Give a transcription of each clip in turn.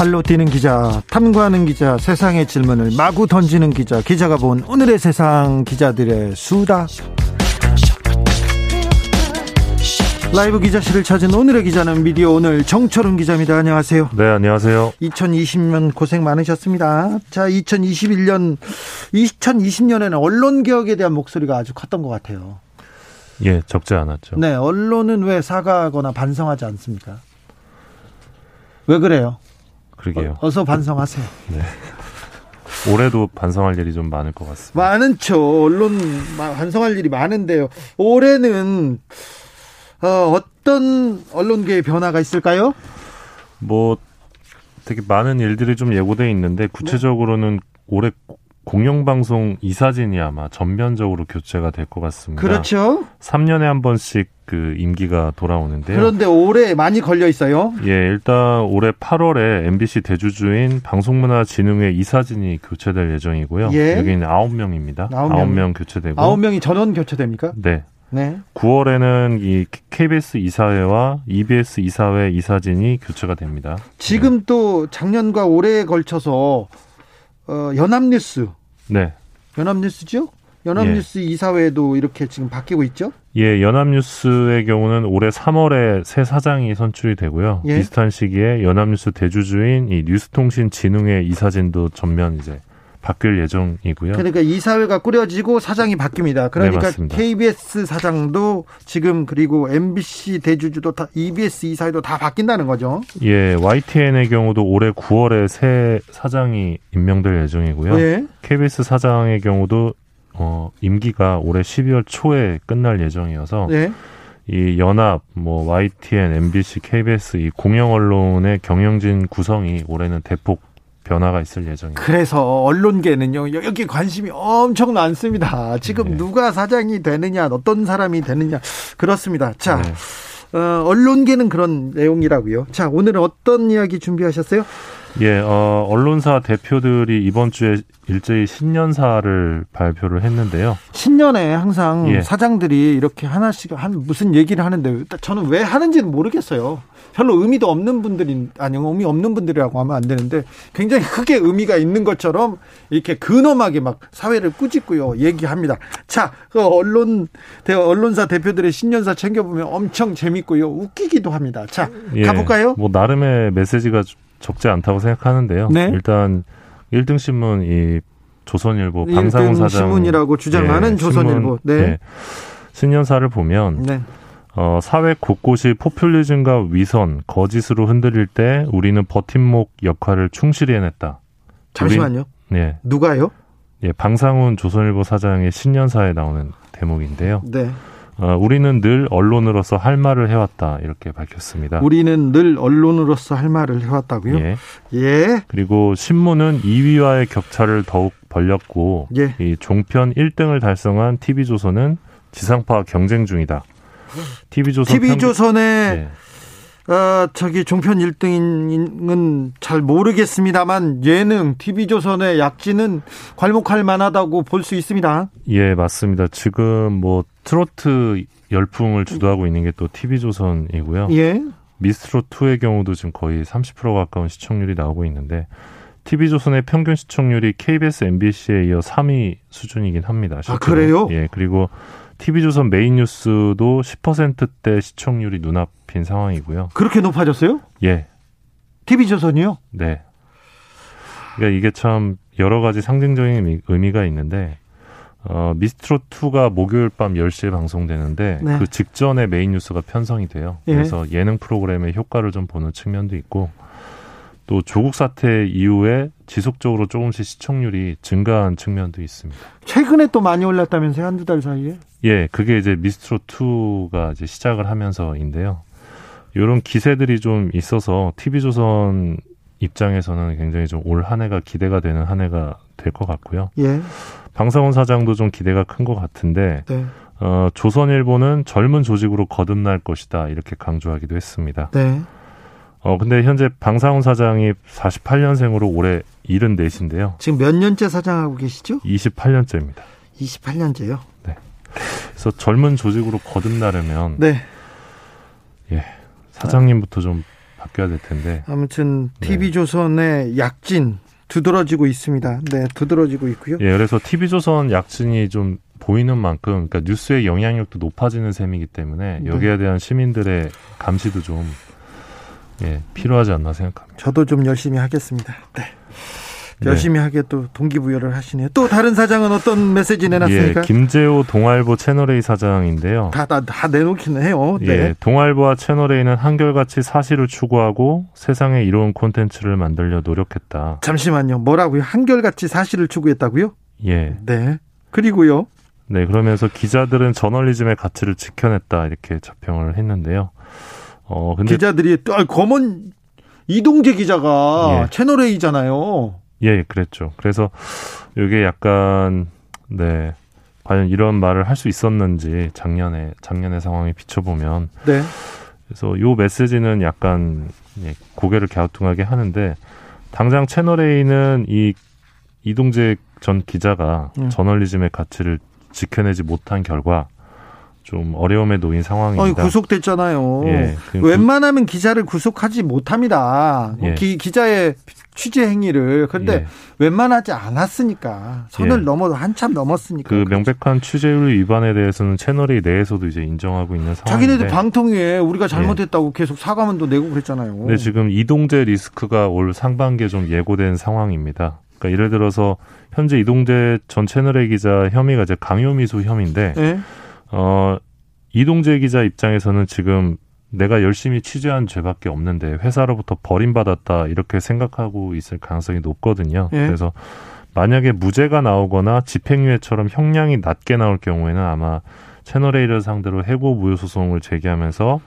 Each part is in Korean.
발로 뛰는 기자, 탐구하는 기자, 세상의 질문을 마구 던지는 기자, 기자가 본 오늘의 세상 기자들의 수다. 라이브 기자실을 찾은 오늘의 기자는 미디어 오늘 정철은 기자입니다. 안녕하세요. 네, 안녕하세요. 2020년 고생 많으셨습니다. 자, 2021년, 2020년에는 언론 개혁에 대한 목소리가 아주 컸던 것 같아요. 예, 적지 않았죠. 네, 언론은 왜 사과하거나 반성하지 않습니까? 왜 그래요? 그러게요. 어, 서 반성하세요. 네. 올해도 반성할 일이 좀 많을 것 같습니다. 많은죠. 언론 반성할 일이 많은데요. 올해는 어, 어떤 언론계의 변화가 있을까요? 뭐 되게 많은 일들이 좀 예고돼 있는데 구체적으로는 올해 공영방송 이사진이 아마 전면적으로 교체가 될 것 같습니다. 그렇죠. 3년에 한 번씩 그 임기가 돌아오는데요. 그런데 올해 많이 걸려 있어요. 예, 일단 올해 8월에 MBC 대주주인 방송문화진흥회 이사진이 교체될 예정이고요. 예. 여기는 9명입니다. 9명. 9명 교체되고 9명이 전원 교체됩니까? 네. 네. 9월에는 이 KBS 이사회와 EBS 이사회 이사진이 교체가 됩니다. 지금 네. 또 작년과 올해에 걸쳐서 어, 연합뉴스. 네. 연합뉴스죠? 연합뉴스 예. 이사회도 이렇게 지금 바뀌고 있죠? 예, 연합뉴스의 경우는 올해 3월에 새 사장이 선출이 되고요. 예. 비슷한 시기에 연합뉴스 대주주인 이 뉴스통신진흥회 이사진도 전면 이제 바뀔 예정이고요. 그러니까 이사회가 꾸려지고 사장이 바뀝니다. 그러니까 네, KBS 사장도 지금 그리고 MBC 대주주도 다 EBS 이사회도 다 바뀐다는 거죠. 예, YTN의 경우도 올해 9월에 새 사장이 임명될 예정이고요. 예. KBS 사장의 경우도 어, 임기가 올해 12월 초에 끝날 예정이어서 네. 이 연합, 뭐 YTN, MBC, KBS 이 공영 언론의 경영진 구성이 올해는 대폭 변화가 있을 예정입니다. 그래서 언론계는요 여기 관심이 엄청 많습니다. 지금 네. 누가 사장이 되느냐, 어떤 사람이 되느냐 그렇습니다. 자. 네. 어, 언론계는 그런 내용이라고요. 자, 오늘은 어떤 이야기 준비하셨어요? 예, 어, 언론사 대표들이 이번 주에 일제히 신년사를 발표를 했는데요. 신년에 항상 예. 사장들이 이렇게 하나씩 한 무슨 얘기를 하는데 저는 왜 하는지는 모르겠어요. 별로 의미도 없는 분들이 아니 의미 없는 분들이라고 하면 안 되는데 굉장히 크게 의미가 있는 것처럼 이렇게 근엄하게 막 사회를 꾸짖고요 얘기합니다. 자, 그 언론 대 언론사 대표들의 신년사 챙겨 보면 엄청 재밌고요 웃기기도 합니다. 자, 예, 가볼까요? 뭐 나름의 메시지가 적지 않다고 생각하는데요. 네? 일단 1등 신문 이 조선일보 방상훈 사장 신문이라고 주장하는 예, 조선일보. 네. 예, 신년사를 보면 네. 어, 사회 곳곳이 포퓰리즘과 위선, 거짓으로 흔들릴 때 우리는 버팀목 역할을 충실히 해냈다. 잠시만요. 우린, 예. 누가요? 예, 방상훈 조선일보 사장의 신년사에 나오는 대목인데요. 네. 어, 우리는 늘 언론으로서 할 말을 해왔다 이렇게 밝혔습니다. 우리는 늘 언론으로서 할 말을 해왔다고요? 예. 예. 그리고 신문은 2위와의 격차를 더욱 벌렸고 예. 이 종편 1등을 달성한 TV조선은 지상파 경쟁 중이다. TV조선 TV조선의 평... 네. 어, 저기 종편 1등은 잘 모르겠습니다만 예능 TV조선의 약진은 괄목할 만하다고 볼 수 있습니다. 예, 맞습니다. 지금 뭐 트로트 열풍을 주도하고 있는 게 또 TV조선이고요. 예. 미스트롯 2의 경우도 지금 거의 30% 가까운 시청률이 나오고 있는데 TV조선의 평균 시청률이 KBS, MBC에 이어 3위 수준이긴 합니다. 실제로. 아, 그래요? 예, 그리고 TV조선 메인 뉴스도 10%대 시청률이 눈앞인 상황이고요. 그렇게 높아졌어요? 예. TV조선이요? 네. 그러니까 이게 참 여러 가지 상징적인 의미가 있는데 어, 미스트롯2가 목요일 밤 10시에 방송되는데 네. 그 직전에 메인 뉴스가 편성이 돼요. 예. 그래서 예능 프로그램의 효과를 좀 보는 측면도 있고 또 조국 사태 이후에 지속적으로 조금씩 시청률이 증가한 측면도 있습니다. 최근에 또 많이 올랐다면서요? 한두 달 사이에? 예, 그게 이제 미스트롯2가 이제 시작을 하면서인데요. 이런 기세들이 좀 있어서 TV조선 입장에서는 굉장히 좀 올 한 해가 기대가 되는 한 해가 될 것 같고요. 예. 방상훈 사장도 좀 기대가 큰 것 같은데 네. 어, 조선일보는 젊은 조직으로 거듭날 것이다 이렇게 강조하기도 했습니다. 네. 어 근데 현재 방상훈 사장이 48년생으로 올해 74인데요. 지금 몇 년째 사장하고 계시죠? 28년째입니다. 28년째요? 네. 그래서 젊은 조직으로 거듭나려면 네. 예. 사장님부터 좀 바뀌어야 될 텐데. 아무튼 TV조선의 네. 약진 두드러지고 있습니다. 네, 두드러지고 있고요. 예, 그래서 TV조선 약진이 좀 보이는 만큼 그러니까 뉴스의 영향력도 높아지는 셈이기 때문에 네. 여기에 대한 시민들의 감시도 좀 예, 필요하지 않나 생각합니다. 저도 좀 열심히 하겠습니다. 네. 네. 열심히 네. 하게 또 동기부여를 하시네요. 또 다른 사장은 어떤 메시지 내놨습니까? 예, 김재호 동아일보 채널A 사장인데요. 다, 다, 다 내놓기는 해요. 네. 예, 동아일보와 채널A는 한결같이 사실을 추구하고 세상에 이로운 콘텐츠를 만들려 노력했다. 잠시만요. 뭐라고요? 한결같이 사실을 추구했다고요? 예. 네. 그리고요. 네, 그러면서 기자들은 저널리즘의 가치를 지켜냈다 이렇게 자평을 했는데요. 어, 근데 기자들이 아, 검은 이동재 기자가 예. 채널 A잖아요. 예, 그랬죠. 그래서 이게 약간 네 과연 이런 말을 할 수 있었는지 작년에 작년의 상황에 비춰보면 네. 그래서 요 메시지는 약간 예, 고개를 갸우뚱하게 하는데 당장 채널 A는 이 이동재 전 기자가 음. 저널리즘의 가치를 지켜내지 못한 결과 좀 어려움에 놓인 상황입니다. 어, 구속됐잖아요. 예, 웬만하면 기자를 구속하지 못합니다. 예. 기, 기자의 취재 행위를 그런데 예. 웬만하지 않았으니까 선을 예. 넘어도 한참 넘었으니까 그. 명백한 취재율 위반에 대해서는 채널A 내에서도 이제 인정하고 있는 상황인데 자기네들 방통위에 우리가 잘못했다고 예. 계속 사과문도 내고 그랬잖아요. 네 지금 이동재 리스크가 올 상반기에 좀 예고된 상황입니다. 그러니까 예를 들어서 현재 이동재 전 채널A 기자 혐의가 이제 강요미수 혐의인데. 예? 어, 이동재 기자 입장에서는 지금 내가 열심히 취재한 죄밖에 없는데 회사로부터 버림받았다 이렇게 생각하고 있을 가능성이 높거든요. 예. 그래서 만약에 무죄가 나오거나 집행유예처럼 형량이 낮게 나올 경우에는 아마 채널A를 상대로 해고 무효 소송을 제기하면서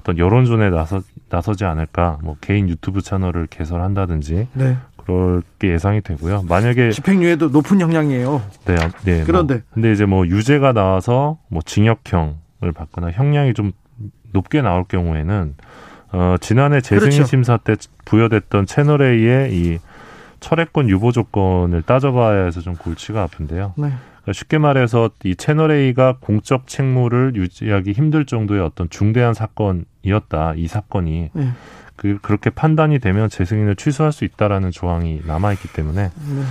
어떤 여론전에 나서 나서지 않을까. 뭐 개인 유튜브 채널을 개설한다든지 네. 그럴 게 예상이 되고요. 만약에 집행유예도 높은 형량이에요. 네, 네. 뭐 그런데 뭐, 근데 이제 뭐 유죄가 나와서 뭐 징역형을 받거나 형량이 좀 높게 나올 경우에는 어 지난해 재승인 그렇죠. 심사 때 부여됐던 채널 A의 이 철회권 유보 조건을 따져봐야 해서 좀 골치가 아픈데요. 네. 그러니까 쉽게 말해서 이 채널 A가 공적 책무를 유지하기 힘들 정도의 어떤 중대한 사건이었다. 이 사건이 네. 그 그렇게 판단이 되면 재승인을 취소할 수 있다라는 조항이 남아 있기 때문에 네.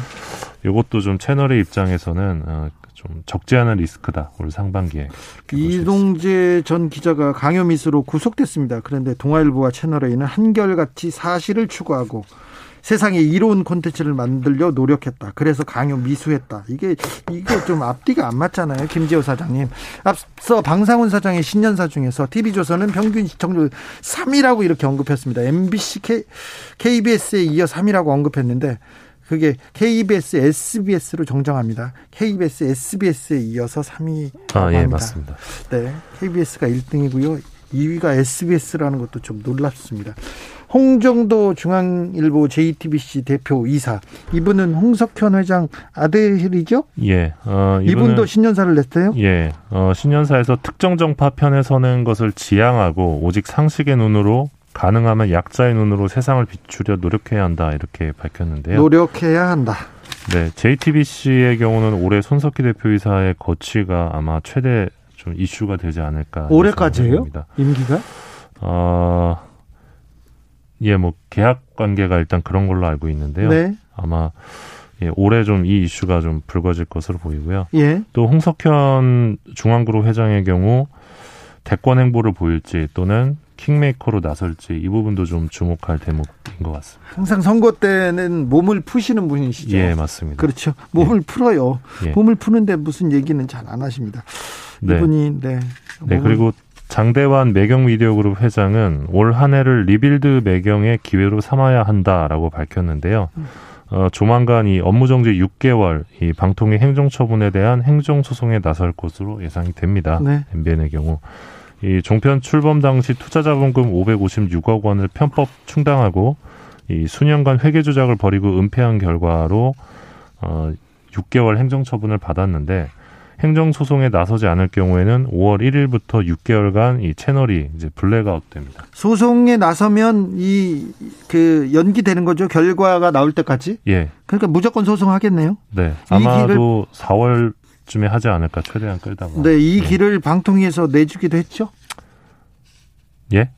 이것도 좀 채널의 입장에서는 어, 좀 적지 않은 리스크다 올 상반기에 이동재 전 기자가 강요 미수로 구속됐습니다. 그런데 동아일보와 채널A는 한결같이 사실을 추구하고 세상에 이로운 콘텐츠를 만들려 노력했다. 그래서 강요 미수했다. 이게 이게 좀 앞뒤가 안 맞잖아요. 김재호 사장님. 앞서 방상훈 사장의 신년사 중에서 TV조선은 평균 시청률 3위라고 이렇게 언급했습니다. MBC, K, KBS에 이어 3위라고 언급했는데 그게 KBS, SBS로 정정합니다. KBS, SBS에 이어서 3위. 아, 예, 맞습니다. 네. KBS가 1등이고요. 2위가 SBS라는 것도 좀 놀랍습니다. 홍정도 중앙일보 JTBC 대표 이사 이분은 홍석현 회장 아들이죠? 예. 어, 이분도 신년사를 냈어요? 예. 어, 신년사에서 특정 정파 편에 서는 것을 지향하고 오직 상식의 눈으로 가능하면 약자의 눈으로 세상을 비추려 노력해야 한다 이렇게 밝혔는데요. 노력해야 한다. 네, JTBC의 경우는 올해 손석희 대표이사의 거취가 아마 최대 좀 이슈가 되지 않을까. 올해까지예요? 임기가? 어, 예, 뭐 계약 관계가 일단 그런 걸로 알고 있는데요. 네. 아마 예, 올해 좀 이 이슈가 좀 불거질 것으로 보이고요. 예. 또 홍석현 중앙그룹 회장의 경우 대권 행보를 보일지 또는 킹메이커로 나설지 이 부분도 좀 주목할 대목인 것 같습니다. 항상 선거 때는 몸을 푸시는 분이시죠. 예, 맞습니다. 그렇죠. 몸을 예. 풀어요. 예. 몸을 푸는데 무슨 얘기는 잘 안 하십니다. 네. 이분이 네. 네, 그리고 장대환 매경미디어그룹 회장은 올 한 해를 rebuild 매경의 기회로 삼아야 한다라고 밝혔는데요. 어, 조만간 이 업무정지 6개월 이 방통위 행정처분에 대한 행정소송에 나설 것으로 예상이 됩니다. 네. MBN의 경우. 이 종편 출범 당시 투자자본금 556억 원을 편법 충당하고 이 수년간 회계 조작을 벌이고 은폐한 결과로 어, 6개월 행정 처분을 받았는데 행정소송에 나서지 않을 경우에는 5월 1일부터 6개월간 이 채널이 이제 블랙아웃 됩니다. 소송에 나서면 이 그 연기되는 거죠. 결과가 나올 때까지. 예. 그러니까 무조건 소송하겠네요. 네. 아마도 4월 쯤에 하지 않을까 최대한 끌다가. 네, 이 예. 길을 방통위에서 내주기도 했죠. 예?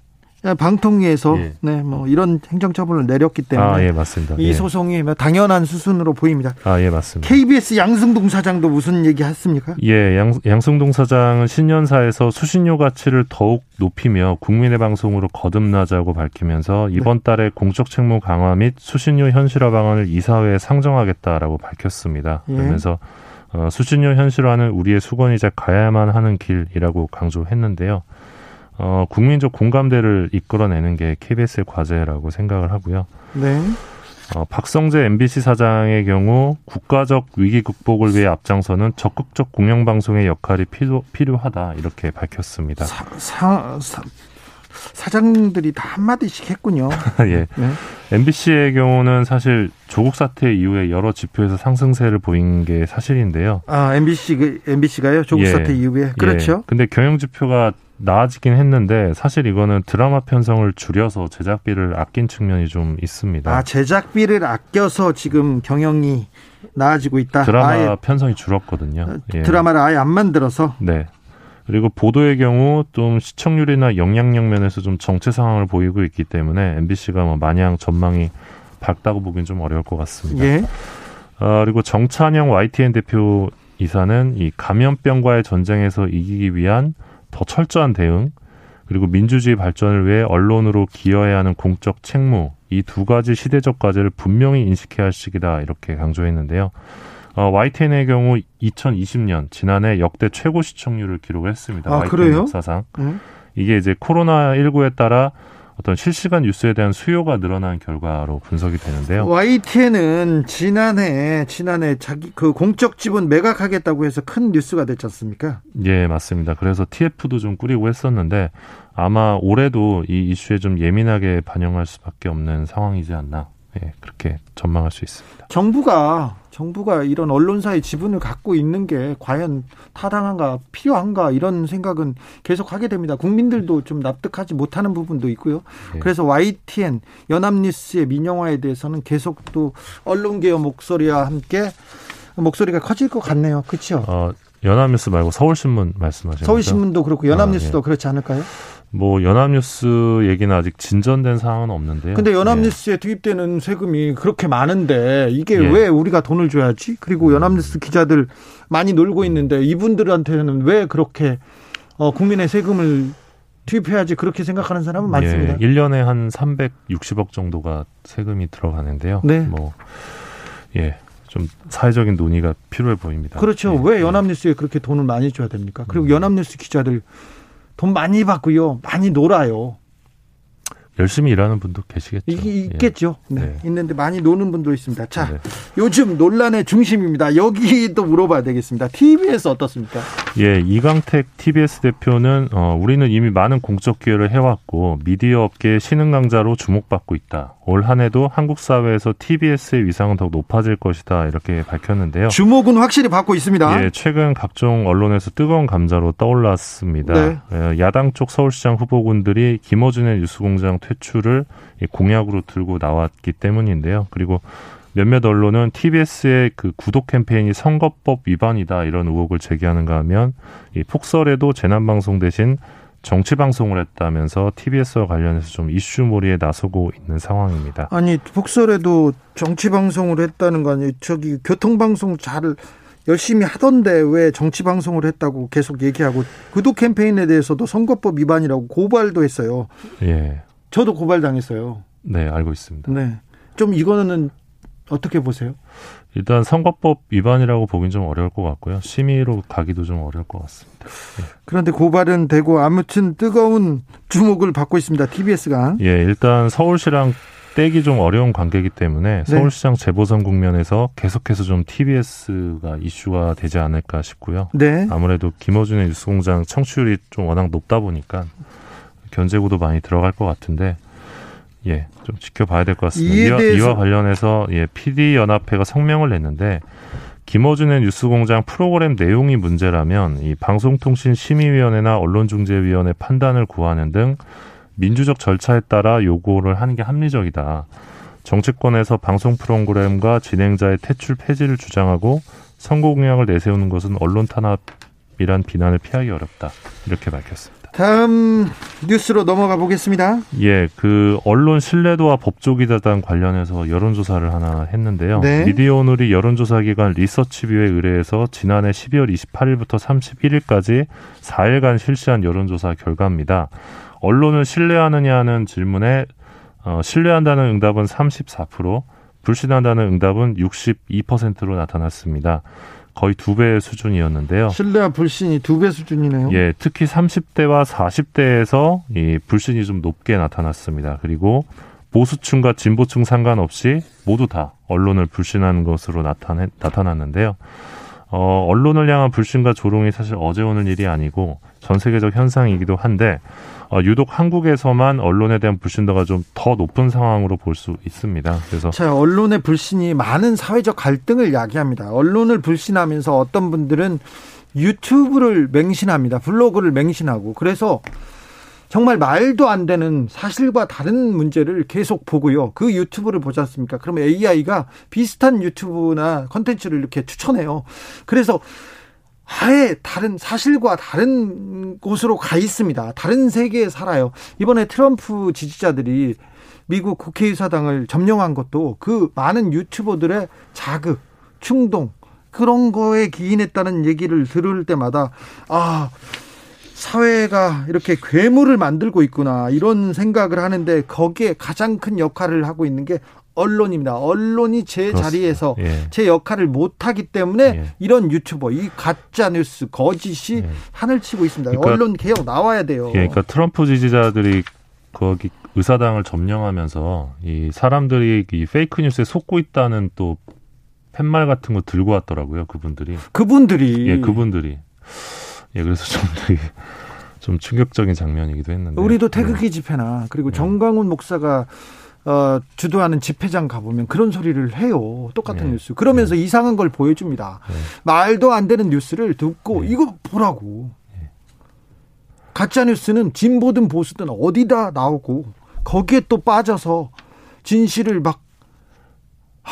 예, 방통위에서 예. 네, 뭐 이런 행정처분을 내렸기 때문에 아, 예, 맞습니다. 이 예. 소송이 뭐 당연한 수순으로 보입니다. 아, 예, 맞습니다. KBS 양승동 사장도 무슨 얘기 했습니까? 예, 양, 양승동 사장은 신년사에서 수신료 가치를 더욱 높이며 국민의 방송으로 거듭나자고 밝히면서 이번 네. 달에 공적 책무 강화 및 수신료 현실화 방안을 이사회에 상정하겠다라고 밝혔습니다. 예. 그러면서 어, 수신료 현실화는 우리의 수건이자 가야만 하는 길이라고 강조했는데요. 어, 국민적 공감대를 이끌어내는 게 KBS의 과제라고 생각을 하고요. 네. 어, 박성재 MBC 사장의 경우 국가적 위기 극복을 위해 앞장서는 적극적 공영방송의 역할이 필요, 필요하다 이렇게 밝혔습니다. 사, 사, 사 사장들이 다 한마디씩 했군요. 예. 네. MBC의 경우는 사실 조국 사태 이후에 여러 지표에서 상승세를 보인 게 사실인데요. 아, MBC, MBC가요? 조국 예. 사태 이후에? 그렇죠. 예. 근데 경영 지표가 나아지긴 했는데 사실 이거는 드라마 편성을 줄여서 제작비를 아낀 측면이 좀 있습니다. 아 제작비를 아껴서 지금 경영이 나아지고 있다. 드라마 편성이 줄었거든요. 어, 예. 드라마를 아예 안 만들어서. 네. 그리고 보도의 경우 좀 시청률이나 영향력 면에서 좀 정체 상황을 보이고 있기 때문에 MBC가 뭐 마냥 전망이 밝다고 보기는 좀 어려울 것 같습니다. 예. 어, 그리고 정찬영 YTN 대표 이사는 이 감염병과의 전쟁에서 이기기 위한 더 철저한 대응 그리고 민주주의 발전을 위해 언론으로 기여해야 하는 공적 책무 이 두 가지 시대적 과제를 분명히 인식해야 할 시기다 이렇게 강조했는데요. 어, YTN의 경우 2020년 지난해 역대 최고 시청률을 기록했습니다. 아, YTN 그래요? 역사상 음? 이게 이제 코로나 19에 따라 어떤 실시간 뉴스에 대한 수요가 늘어난 결과로 분석이 되는데요. YTN은 지난해 지난해 자기 그 공적 지분 매각하겠다고 해서 큰 뉴스가 됐지 않습니까? 예, 맞습니다. 그래서 TF도 좀 꾸리고 했었는데 아마 올해도 이 이슈에 좀 예민하게 반영할 수밖에 없는 상황이지 않나. 예, 그렇게 전망할 수 있습니다. 정부가 정부가 이런 언론사의 지분을 갖고 있는 게 과연 타당한가 필요한가 이런 생각은 계속 하게 됩니다. 국민들도 좀 납득하지 못하는 부분도 있고요. 네. 그래서 YTN 연합뉴스의 민영화에 대해서는 계속 또 언론개혁 목소리와 함께 목소리가 커질 것 같네요. 그렇죠? 어, 연합뉴스 말고 서울신문 말씀하시는 서울신문도 그렇고 연합뉴스도 아, 예. 그렇지 않을까요? 뭐 연합뉴스 얘기는 아직 진전된 상황은 없는데요. 근데 연합뉴스에 예. 투입되는 세금이 그렇게 많은데 이게 예. 왜 우리가 돈을 줘야지? 그리고 연합뉴스 기자들 많이 놀고 있는데 이분들한테는 왜 그렇게 어, 국민의 세금을 투입해야지 그렇게 생각하는 사람은 많습니다. 예. 1년에 한 360억 정도가 세금이 들어가는데요. 네. 뭐 예. 좀 사회적인 논의가 필요해 보입니다. 그렇죠. 예. 왜 연합뉴스에 그렇게 돈을 많이 줘야 됩니까? 그리고 음. 연합뉴스 기자들 돈 많이 받고요. 많이 놀아요. 열심히 일하는 분도 계시겠죠. 이게 있겠죠. 예. 네. 네. 있는데 많이 노는 분도 있습니다. 자, 네. 요즘 논란의 중심입니다. 여기도 물어봐야 되겠습니다. TBS 어떻습니까? 예, 이강택 TBS 대표는 어, 우리는 이미 많은 공적 기회를 해왔고 미디어 업계의 신흥 강자로 주목받고 있다. 올 한해도 한국 사회에서 TBS의 위상은 더욱 높아질 것이다 이렇게 밝혔는데요. 주목은 확실히 받고 있습니다. 예, 최근 각종 언론에서 뜨거운 감자로 떠올랐습니다. 네. 예, 야당 쪽 서울시장 후보군들이 김어준의 뉴스공장 퇴출을 공약으로 들고 나왔기 때문인데요. 그리고 몇몇 언론은 TBS의 그 구독 캠페인이 선거법 위반이다 이런 의혹을 제기하는가 하면 이 폭설에도 재난 방송 대신 정치 방송을 했다면서 TBS와 관련해서 좀 이슈몰이에 나서고 있는 상황입니다. 아니 폭설에도 정치 방송을 했다는 거 아니에요? 저기 교통 방송 잘 열심히 하던데 왜 정치 방송을 했다고 계속 얘기하고 구독 캠페인에 대해서도 선거법 위반이라고 고발도 했어요. 예. 저도 고발당했어요. 네, 알고 있습니다. 네. 좀 이거는 어떻게 보세요? 일단 선거법 위반이라고 보긴 좀 어려울 것 같고요. 심의로 가기도 좀 어려울 것 같습니다. 네. 그런데 고발은 되고 아무튼 뜨거운 주목을 받고 있습니다. TBS가. 예, 일단 서울시랑 떼기 좀 어려운 관계이기 때문에 네. 서울시장 재보선 국면에서 계속해서 좀 TBS가 이슈가 되지 않을까 싶고요. 네. 아무래도 김어준의 뉴스공장 청취율이 좀 워낙 높다 보니까 견제구도 많이 들어갈 것 같은데 예, 좀 지켜봐야 될 것 같습니다. 이와, 이와 관련해서 예, PD 연합회가 성명을 냈는데 김어준의 뉴스공장 프로그램 내용이 문제라면 이 방송통신심의위원회나 언론중재위원회 판단을 구하는 등 민주적 절차에 따라 요구를 하는 게 합리적이다. 정치권에서 방송 프로그램과 진행자의 퇴출 폐지를 주장하고 선거 공약을 내세우는 것은 언론 탄압이란 비난을 피하기 어렵다. 이렇게 밝혔습니다. 다음 뉴스로 넘어가 보겠습니다. 예, 그 언론 신뢰도와 법조기자단 관련해서 여론조사를 하나 했는데요. 네. 미디어 오늘이 여론조사 기관 리서치뷰에 의뢰해서 지난해 12월 28일부터 31일까지 4일간 실시한 여론조사 결과입니다. 언론을 신뢰하느냐는 질문에 어, 신뢰한다는 응답은 34%, 불신한다는 응답은 62%로 나타났습니다. 거의 두 배 수준이었는데요. 신뢰와 불신이 두 배 수준이네요. 예, 특히 30대와 40대에서 이 불신이 좀 높게 나타났습니다. 그리고 보수층과 진보층 상관없이 모두 다 언론을 불신하는 것으로 나타났는데요. 어, 언론을 향한 불신과 조롱이 사실 어제 오늘 일이 아니고 전 세계적 현상이기도 한데 어, 유독 한국에서만 언론에 대한 불신도가 좀 더 높은 상황으로 볼 수 있습니다. 그래서 자, 언론의 불신이 많은 사회적 갈등을 야기합니다. 언론을 불신하면서 어떤 분들은 유튜브를 맹신합니다. 블로그를 맹신하고 그래서 정말 말도 안 되는 사실과 다른 문제를 계속 보고요. 그 유튜브를 보지 않습니까? 그러면 AI가 비슷한 유튜브나 컨텐츠를 이렇게 추천해요. 그래서 아예 다른 사실과 다른 곳으로 가 있습니다. 다른 세계에 살아요. 이번에 트럼프 지지자들이 미국 국회의사당을 점령한 것도 그 많은 유튜버들의 자극, 충동 그런 거에 기인했다는 얘기를 들을 때마다 아 사회가 이렇게 괴물을 만들고 있구나 이런 생각을 하는데 거기에 가장 큰 역할을 하고 있는 게 언론입니다. 언론이 제 그렇습니다. 자리에서 예. 제 역할을 못하기 때문에 예. 이런 유튜버, 이 가짜 뉴스, 거짓이 예. 하늘 치고 있습니다. 그러니까, 언론 개혁 나와야 돼요. 예, 그러니까 트럼프 지지자들이 거기 의사당을 점령하면서 이 사람들이 이 페이크 뉴스에 속고 있다는 또 팻말 같은 거 들고 왔더라고요. 그분들이. 그분들이. 예, 그분들이. 예, 그래서 좀 되게 좀 충격적인 장면이기도 했는데. 우리도 태극기 네. 집회나 그리고 네. 정광훈 목사가 어, 주도하는 집회장 가보면 그런 소리를 해요. 똑같은 네. 뉴스. 그러면서 네. 이상한 걸 보여줍니다. 네. 말도 안 되는 뉴스를 듣고 네. 이거 보라고. 네. 가짜 뉴스는 진보든 보수든 어디다 나오고 거기에 또 빠져서 진실을 막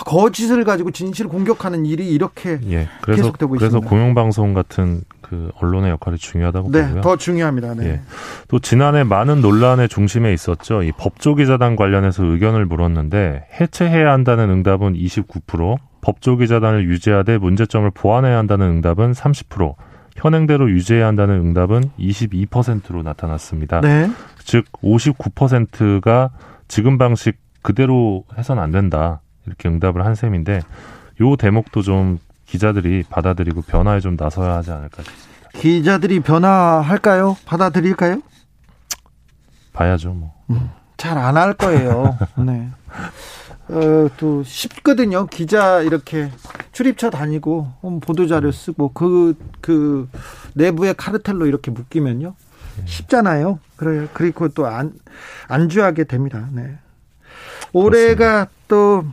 거짓을 가지고 진실을 공격하는 일이 이렇게 예, 그래서, 계속되고 있습니다. 그래서 공영방송 같은 그 언론의 역할이 중요하다고 네, 보고요. 더 중요합니다. 네. 예. 또 지난해 많은 논란의 중심에 있었죠. 이 법조기자단 관련해서 의견을 물었는데 해체해야 한다는 응답은 29%, 법조기자단을 유지하되 문제점을 보완해야 한다는 응답은 30%, 현행대로 유지해야 한다는 응답은 22%로 나타났습니다. 네. 즉 59%가 지금 방식 그대로 해선 안 된다. 이렇게 응답을 한 셈인데 요 대목도 좀 기자들이 받아들이고 변화에 좀 나서야 하지 않을까 싶습니다. 기자들이 변화할까요? 받아들일까요? 봐야죠, 뭐. 음, 잘안 할 거예요. 네. 어, 또 쉽거든요. 기자 이렇게 출입처 다니고 음, 보도자료 쓰고 그, 그 내부의 카르텔로 이렇게 묶이면요. 네. 쉽잖아요. 그래 그리고 또 안, 안주하게 됩니다. 네. 올해가 또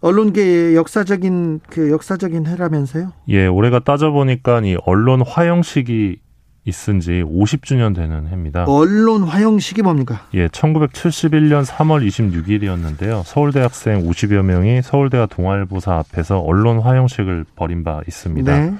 언론계의 역사적인 그 역사적인 해라면서요? 예, 올해가 따져 보니까 이 언론 화형식이 있은 지 50주년 되는 해입니다. 언론 화형식이 뭡니까? 예, 1971년 3월 26일이었는데요. 서울대 학생 50여 명이 서울대와 동아일보사 앞에서 언론 화형식을 벌인 바 있습니다. 네.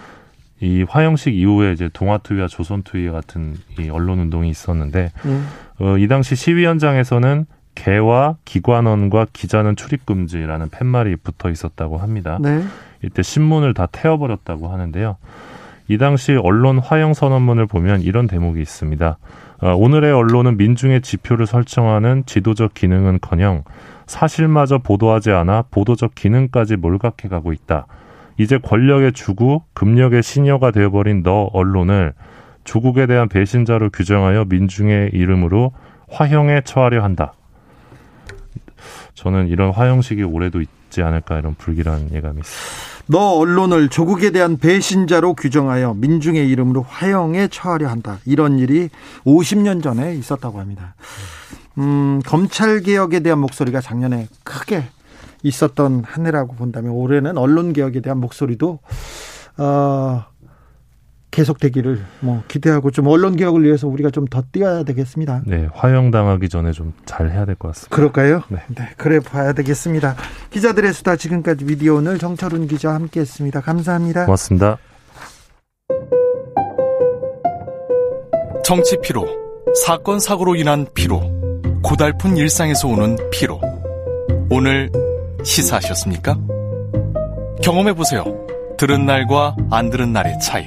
이 화형식 이후에 이제 동아투위와 조선투위 같은 이 언론 운동이 있었는데 네. 어, 이 당시 시위 현장에서는 개와 기관원과 기자는 출입 금지라는 팻말이 붙어 있었다고 합니다. 네. 이때 신문을 다 태워버렸다고 하는데요. 이 당시 언론 화형 선언문을 보면 이런 대목이 있습니다. 어, 오늘의 언론은 민중의 지표를 설정하는 지도적 기능은커녕 사실마저 보도하지 않아 보도적 기능까지 몰각해 가고 있다. 이제 권력의 주구, 금력의 신여가 되어버린 너 언론을 조국에 대한 배신자로 규정하여 민중의 이름으로 화형에 처하려 한다. 저는 이런 화형식이 올해도 있지 않을까 이런 불길한 예감이 있습니다. 너 언론을 조국에 대한 배신자로 규정하여 민중의 이름으로 화형에 처하려 한다. 이런 일이 50년 전에 있었다고 합니다. 음, 검찰 개혁에 대한 목소리가 작년에 크게 있었던 한 해라고 본다면 올해는 언론 개혁에 대한 목소리도 어, 계속되기를 뭐 기대하고 좀 언론 개혁을 위해서 우리가 좀 더 뛰어야 되겠습니다. 네, 화형 당하기 전에 좀 잘 해야 될 것 같습니다. 그럴까요? 네. 네. 그래 봐야 되겠습니다. 기자들의 수다 지금까지 미디어 오늘 정철훈 기자와 함께했습니다. 감사합니다. 고맙습니다. 정치 피로, 사건 사고로 인한 피로, 고달픈 일상에서 오는 피로. 오늘 시사하셨습니까? 경험해 보세요. 들은 날과 안 들은 날의 차이.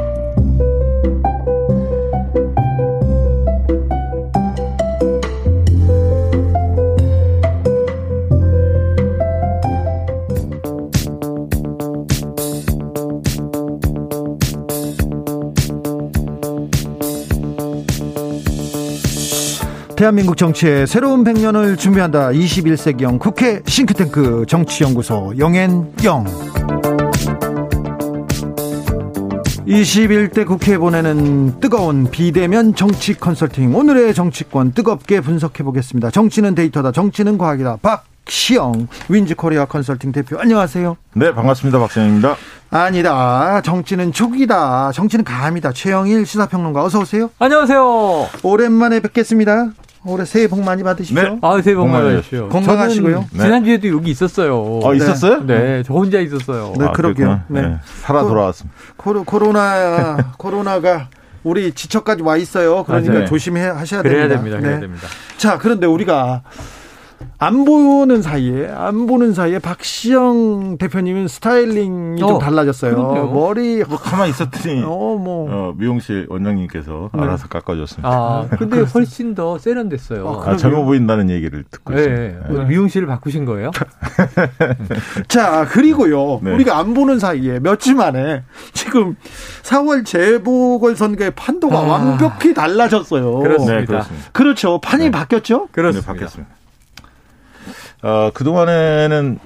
대한민국 정치의 새로운 100년을 준비한다. 21세기형 국회 싱크탱크 정치연구소 영앤영. 21대 국회에 보내는 뜨거운 비대면 정치 컨설팅. 오늘의 정치권 뜨겁게 분석해 보겠습니다. 정치는 데이터다. 정치는 과학이다. 박시영 윈즈 코리아 컨설팅 대표. 안녕하세요. 네, 반갑습니다. 박시영입니다. 아니다. 정치는 촉이다. 정치는 감이다. 최영일 시사평론가 어서 오세요. 안녕하세요. 오랜만에 뵙겠습니다. 올해 새해 복 많이 받으십시오. 네. 아, 새해 복 많이 받으십시오. 건강하시고요. 네. 지난주에도 여기 있었어요. 어, 있었어요? 네. 네. 저 혼자 있었어요. 네, 아, 그러게요. 네. 네. 살아 돌아왔습니다. 코로, 코로나, 코로나가 우리 지척까지 와 있어요. 그러니까 맞아요. 조심해 하셔야 그래야 됩니다. 됩니다. 그래야 됩니다. 자, 그런데 우리가 안 보는 사이에 안 보는 사이에 박시영 대표님은 스타일링이 어, 좀 달라졌어요. 그럼요. 머리 뭐 가만 있었더니 어 뭐 어, 미용실 원장님께서 네. 알아서 깎아줬습니다. 아 근데 훨씬 더 세련됐어요. 어, 아, 젊어 보인다는 얘기를 듣고 네. 있습니다. 네. 미용실을 바꾸신 거예요? 자 그리고요 네. 우리가 안 보는 사이에 며칠 만에 지금 4월 재보궐 선거의 판도가 아. 완벽히 달라졌어요. 그렇습니다. 네, 그렇습니다. 그렇죠. 판이 네. 바뀌었죠? 그렇습니다. 바뀌었습니다. 어, 그동안에는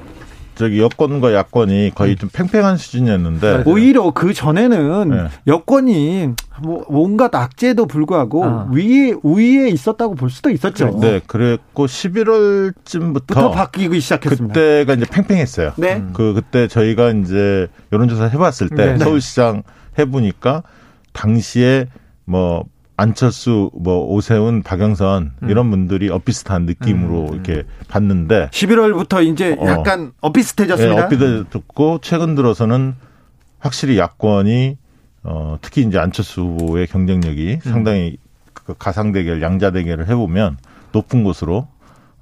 저기 여권과 야권이 거의 좀 팽팽한 수준이었는데 오히려 그 전에는 네. 여권이 뭐 온갖 악재에도 불구하고 아. 위에 우위에 있었다고 볼 수도 있었죠. 네, 그랬고 11월쯤부터 바뀌기 시작했습니다. 그때가 이제 팽팽했어요. 네. 그 그때 저희가 이제 여론조사 해봤을 때 네. 서울시장 해보니까 당시에 뭐 안철수, 뭐 오세훈, 박영선 음. 이런 분들이 엇비슷한 느낌으로 음. 이렇게 봤는데 11월부터 이제 어. 약간 어. 엇비슷해졌습니다. 네, 엇비슷해졌고 최근 들어서는 확실히 야권이 어 특히 이제 안철수 후보의 경쟁력이 음. 상당히 그 가상 대결, 양자 대결을 해보면 높은 곳으로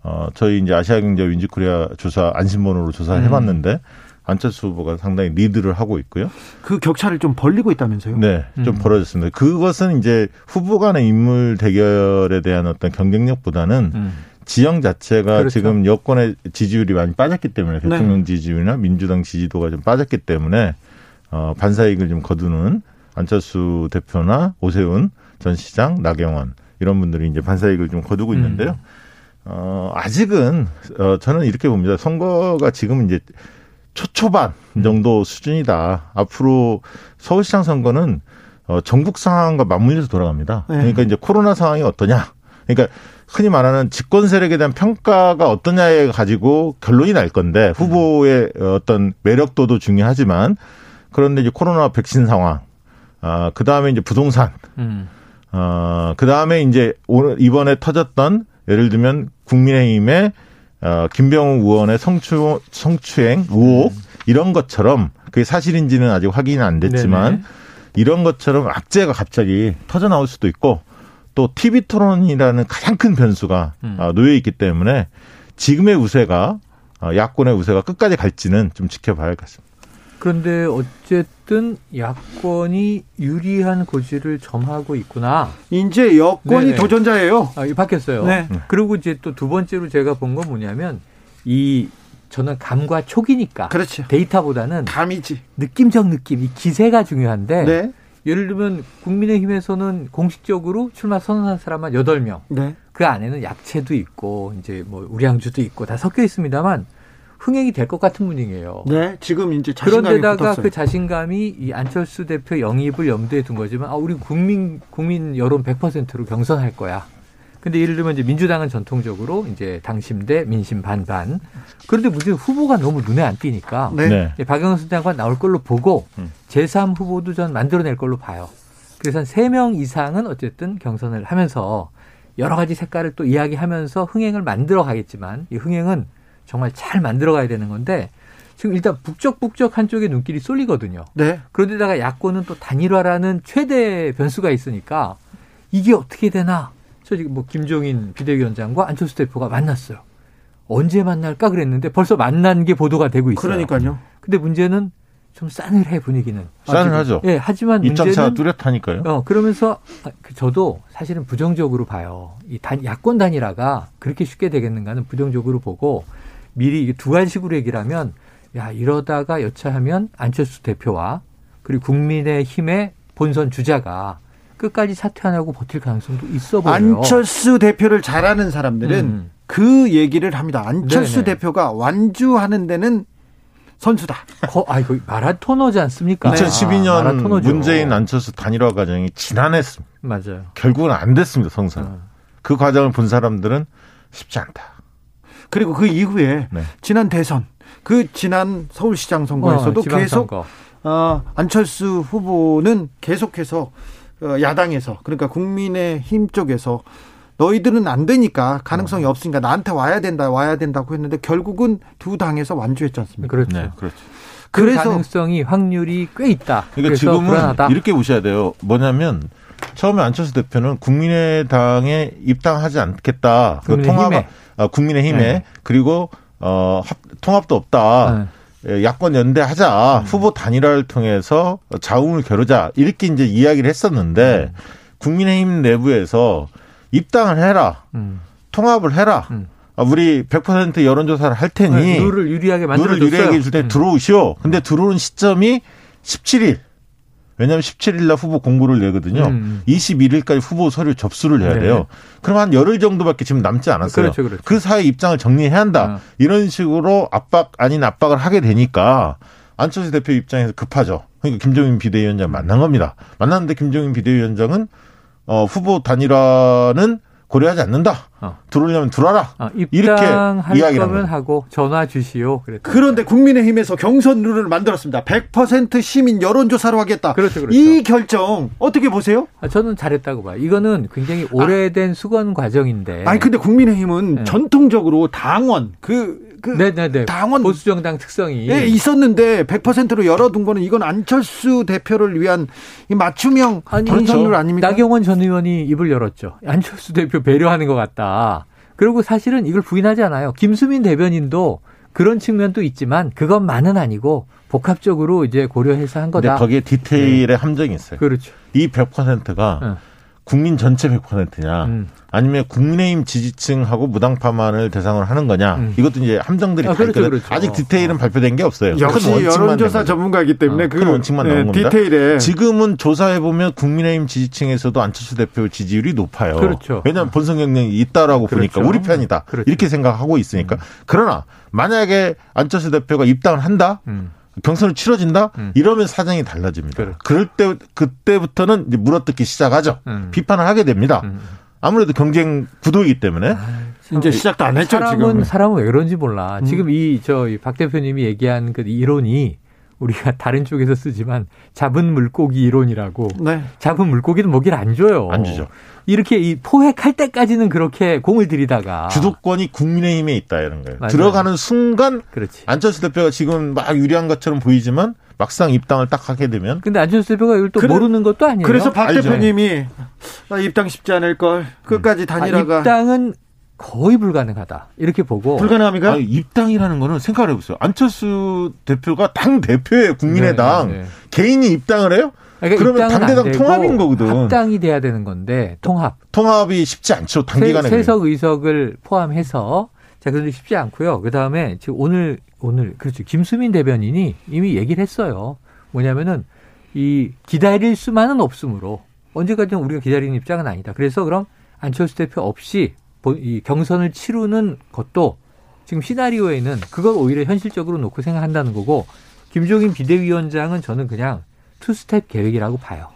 어 저희 이제 아시아경제 윈지코리아 조사 안심번호로 조사를 음. 해봤는데 안철수 후보가 상당히 리드를 하고 있고요. 그 격차를 좀 벌리고 있다면서요? 네, 좀 음. 벌어졌습니다. 그것은 이제 후보 간의 인물 대결에 대한 어떤 경쟁력보다는 음. 지형 자체가 그렇죠. 지금 여권의 지지율이 많이 빠졌기 때문에 네. 대통령 네. 지지율이나 민주당 지지도가 좀 빠졌기 때문에 어, 반사이익을 좀 거두는 안철수 대표나 오세훈 전 시장, 나경원 이런 분들이 이제 반사이익을 좀 거두고 있는데요. 음. 어, 아직은 어, 저는 이렇게 봅니다. 선거가 지금 이제 초초반 정도 수준이다. 앞으로 서울시장 선거는 어, 전국 상황과 맞물려서 돌아갑니다. 네. 그러니까 이제 코로나 상황이 어떠냐. 그러니까 흔히 말하는 집권 세력에 대한 평가가 어떠냐에 가지고 결론이 날 건데 후보의 어떤 매력도도 중요하지만 그런데 이제 코로나 백신 상황, 아, 그 다음에 이제 부동산, 음. 어, 그 다음에 이제 오늘 이번에 터졌던 예를 들면 국민의힘의 어, 김병우 의원의 성추, 성추행 의혹 음. 이런 것처럼 그게 사실인지는 아직 확인이 안 됐지만 네네. 이런 것처럼 악재가 갑자기 터져 나올 수도 있고 또 TV 토론이라는 가장 큰 변수가 음. 어, 놓여 있기 때문에 지금의 우세가 어, 야권의 우세가 끝까지 갈지는 좀 지켜봐야 할 것 같습니다. 그런데 어쨌든 야권이 유리한 고지를 점하고 있구나. 이제 여권이 네네. 도전자예요. 아, 바뀌었어요. 네. 그리고 이제 또 두 번째로 제가 본 건 뭐냐면 이 저는 감과 촉이니까. 그렇죠. 데이터보다는 감이지. 느낌적 느낌, 이 기세가 중요한데. 네. 예를 들면 국민의힘에서는 공식적으로 출마 선언한 사람만 8명. 네. 그 안에는 약체도 있고 이제 뭐 우량주도 있고 다 섞여 있습니다만 흥행이 될 것 같은 분위기예요. 네, 지금 이제 자신감이 그런데다가 붙었어요. 그 자신감이 이 안철수 대표 영입을 염두에 둔 거지만 아 우리 국민 국민 여론 100%로 경선할 거야. 근데 예를 들면 이제 민주당은 전통적으로 이제 당심 대 민심 반반. 그런데 문제는 후보가 너무 눈에 안 띄니까 네. 네. 박영선 장관 나올 걸로 보고 음. 제3 후보도 전 만들어낼 걸로 봐요. 그래서 한 3명 이상은 어쨌든 경선을 하면서 여러 가지 색깔을 또 이야기하면서 흥행을 만들어 가겠지만 이 흥행은 정말 잘 만들어 가야 되는 건데 지금 일단 북적북적 한쪽에 눈길이 쏠리거든요. 네. 그런데다가 야권은 또 단일화라는 최대 변수가 있으니까 이게 어떻게 되나? 저 지금 뭐 김종인 비대위원장과 안철수 대표가 만났어요. 언제 만날까 그랬는데 벌써 만난 게 보도가 되고 있어요. 그러니까요. 근데 문제는 좀 싸늘해 분위기는. 싸늘하죠. 예, 하지만 입장차가 뚜렷하니까요. 어, 그러면서 저도 사실은 부정적으로 봐요. 이 단, 야권 단일화가 그렇게 쉽게 되겠는가는 부정적으로 보고 미리 두 가지식으로 얘기를 하면 야 이러다가 여차하면 안철수 대표와 그리고 국민의힘의 본선 주자가 끝까지 사퇴 안 하고 버틸 가능성도 있어 보여요. 안철수 대표를 잘 아는 사람들은 음. 그 얘기를 합니다. 안철수 네네. 대표가 완주하는 데는 선수다. 거, 아, 이거 마라토너지 않습니까? 2012년 아, 문재인 안철수 단일화 과정이 지난했습니다. 맞아요. 결국은 안 됐습니다, 성사. 어. 그 과정을 본 사람들은 쉽지 않다. 그리고 그 이후에 네. 지난 대선, 그 지난 서울시장 선거에서도 어, 계속 어, 안철수 후보는 계속해서 어, 야당에서 그러니까 국민의 힘 쪽에서 너희들은 안 되니까 가능성이 어. 없으니까 나한테 와야 된다 와야 된다고 했는데 결국은 두 당에서 완주했지 않습니까? 그렇죠. 네, 그렇죠. 그 그래서 가능성이 확률이 꽤 있다. 그러니까 지금은 불안하다. 이렇게 보셔야 돼요. 뭐냐면 처음에 안철수 대표는 국민의당에 입당하지 않겠다. 그 통합 아, 국민의힘에 네. 그리고 어 합, 통합도 없다. 네. 예, 야권 연대하자 음. 후보 단일화를 통해서 자웅을 겨루자 이렇게 이제 이야기를 했었는데 음. 국민의힘 내부에서 입당을 해라 음. 통합을 해라 음. 아, 우리 100% 여론조사를 할 테니 네, 룰을 유리하게 만들어 룰을 유리하게 줄때 음. 들어오시오. 근데 들어오는 시점이 17일. 왜냐하면 17일 날 후보 공고를 내거든요. 음. 21일까지 후보 서류 접수를 해야 돼요. 네. 그럼 한 열흘 정도밖에 지금 남지 않았어요. 그렇죠, 그렇죠. 그 사이 입장을 정리해야 한다. 어. 이런 식으로 압박 아닌 압박을 하게 되니까 안철수 대표 입장에서 급하죠. 그러니까 김종인 비대위원장 만난 겁니다. 만났는데 김종인 비대위원장은 어, 후보 단일화는 고려하지 않는다. 어. 들어오려면 들어와라. 어, 이렇게 이야기를 하면 하고 전화 주시오. 그랬다. 그런데 국민의힘에서 경선 룰을 만들었습니다. 100% 시민 여론조사로 하겠다. 그렇죠, 그렇죠. 이 결정 어떻게 보세요? 아, 저는 잘했다고 봐요. 이거는 굉장히 오래된 아. 수건 과정인데. 아니 근데 국민의힘은 네. 전통적으로 당원 그 그 네네네. 당원 보수 정당 특성이 네, 있었는데 100%로 열어둔 거는 이건 안철수 대표를 위한 맞춤형 전선룰 그렇죠. 아닙니까? 나경원 전 의원이 입을 열었죠. 안철수 대표 배려하는 것 같다. 그리고 사실은 이걸 부인하지 않아요. 김수민 대변인도 그런 측면도 있지만 그것만은 아니고 복합적으로 이제 고려해서 한 거다. 근데 거기에 디테일의 네. 함정이 있어요. 그렇죠. 이 100%가 네. 국민 전체 100%냐 음. 아니면 국민의힘 지지층하고 무당파만을 대상으로 하는 거냐 음. 이것도 이제 함정들이 아, 다 그렇죠. 그렇죠. 아직 디테일은 어. 발표된 게 없어요. 역시 여론조사 전문가이기 때문에 어, 그 원칙만 네, 나온 겁니다. 디테일에 지금은 조사해 보면 국민의힘 지지층에서도 안철수 대표 지지율이 높아요. 그렇죠. 왜냐하면 본선 경쟁이 있다라고 그렇죠. 보니까 우리 편이다 그렇죠. 이렇게 생각하고 있으니까 음. 그러나 만약에 안철수 대표가 입당을 한다. 음. 경선을 치러진다 음. 이러면 사정이 달라집니다. 그래. 그럴 때 그때부터는 이제 물어뜯기 시작하죠. 음. 비판을 하게 됩니다. 음. 아무래도 경쟁 구도이기 때문에 아, 이제 시작도 안 했죠. 사람은 지금 사람은 왜 그런지 몰라. 음. 지금 이 저 박 대표님이 얘기한 그 이론이 우리가 다른 쪽에서 쓰지만 잡은 물고기 이론이라고. 네. 잡은 물고기는 먹이를 안 줘요. 안 주죠. 이렇게 이 포획할 때까지는 그렇게 공을 들이다가 주도권이 국민의힘에 있다 이런 거예요. 맞아요. 들어가는 순간 그렇지. 안철수 대표가 지금 막 유리한 것처럼 보이지만 막상 입당을 딱 하게 되면 근데 안철수 대표가 이걸 또 그래, 모르는 것도 아니에요. 그래서 박 알죠. 대표님이 아, 입당 쉽지 않을 걸 끝까지 음. 단일화가 아, 입당은 거의 불가능하다 이렇게 보고 불가능합니까? 아니, 입당이라는 거는 생각을 해보세요. 안철수 대표가 당 대표예요 국민의당 네, 네, 네. 개인이 입당을 해요? 그러니까 그러면 당대당 통합인 거거든. 합당이 돼야 되는 건데 통합. 통합이 쉽지 않죠. 단기간에. 세, 석 의석을 포함해서 자 그런데 쉽지 않고요. 그 다음에 지금 오늘 오늘 그렇죠. 김수민 대변인이 이미 얘기를 했어요. 뭐냐면은 이 기다릴 수만은 없으므로 언제까지는 우리가 기다리는 입장은 아니다. 그래서 그럼 안철수 대표 없이 이 경선을 치르는 것도 지금 시나리오에는 그걸 오히려 현실적으로 놓고 생각한다는 거고 김종인 비대위원장은 저는 그냥 투스텝 계획이라고 봐요.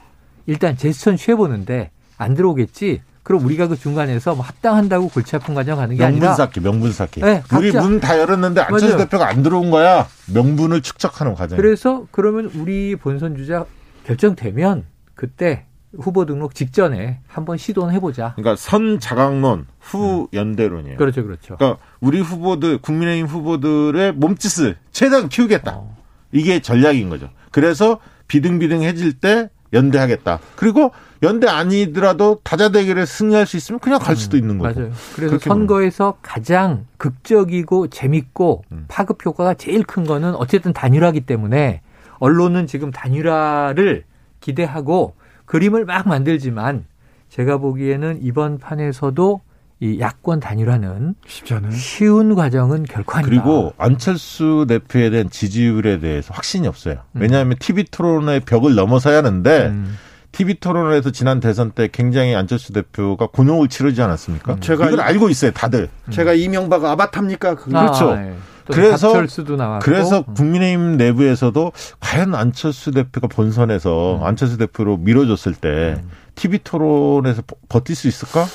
일단 제스처는 취해보는데 안 들어오겠지. 그럼 우리가 그 중간에서 뭐 합당한다고 골치 아픈 과정 가는 게 명분 아니라 쌓기, 명분 쌓기. 네, 우리 문 다 열었는데 안철수 맞아요. 대표가 안 들어온 거야. 명분을 축적하는 과정. 그래서 그러면 우리 본선 주자 결정되면 그때 후보 등록 직전에 한번 시도는 해보자. 그러니까 선 자강론, 후 음. 연대론이에요. 그렇죠, 그렇죠. 그러니까 우리 후보들, 국민의힘 후보들의 몸짓을 최대한 키우겠다. 어. 이게 전략인 거죠. 그래서 비등비등해질 때 연대하겠다. 그리고 연대 아니더라도 다자 대결에 승리할 수 있으면 그냥 갈 수도 음, 있는 거죠. 맞아요. 그래서 선거에서 보면. 가장 극적이고 재밌고 음. 파급 효과가 제일 큰 거는 어쨌든 단일화기 때문에 언론은 지금 단일화를 기대하고 그림을 막 만들지만 제가 보기에는 이번 판에서도 이 야권 단일화는 쉽지 않은 쉬운 과정은 결코 아니다. 그리고 안철수 대표에 대한 지지율에 대해서 확신이 없어요. 음. 왜냐하면 TV 토론의 벽을 넘어서야 하는데 음. TV 토론에서 지난 대선 때 굉장히 안철수 대표가 곤혹을 치르지 않았습니까? 음. 제가 이걸 알고 있어요, 다들. 음. 제가 이명박 아바타입니까? 그 그렇죠. 아, 네. 그래서 그래서 음. 국민의힘 내부에서도 과연 안철수 대표가 본선에서 음. 안철수 대표로 밀어줬을 때 TV 토론에서 버틸 수 있을까?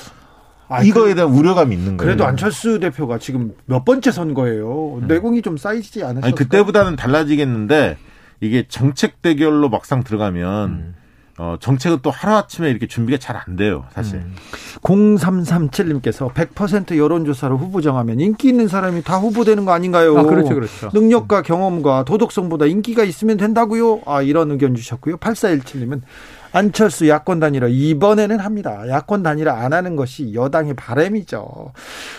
아, 이거에 그 대한 우려감이 있는 거예요. 그래도 안철수 대표가 지금 몇 번째 선거예요. 음. 내공이 좀 쌓이지 않으셨어요? 아니 그때보다는 달라지겠는데 이게 정책 대결로 막상 들어가면 음. 어, 정책은 또 하루아침에 이렇게 준비가 잘 안 돼요, 사실. 음. 0337님께서 100% 여론조사로 후보 정하면 인기 있는 사람이 다 후보되는 거 아닌가요? 아, 그렇죠, 그렇죠. 능력과 경험과 도덕성보다 인기가 있으면 된다고요? 아, 이런 의견 주셨고요. 8417님은 안철수 야권 단일화 이번에는 합니다. 야권 단일화 안 하는 것이 여당의 바람이죠.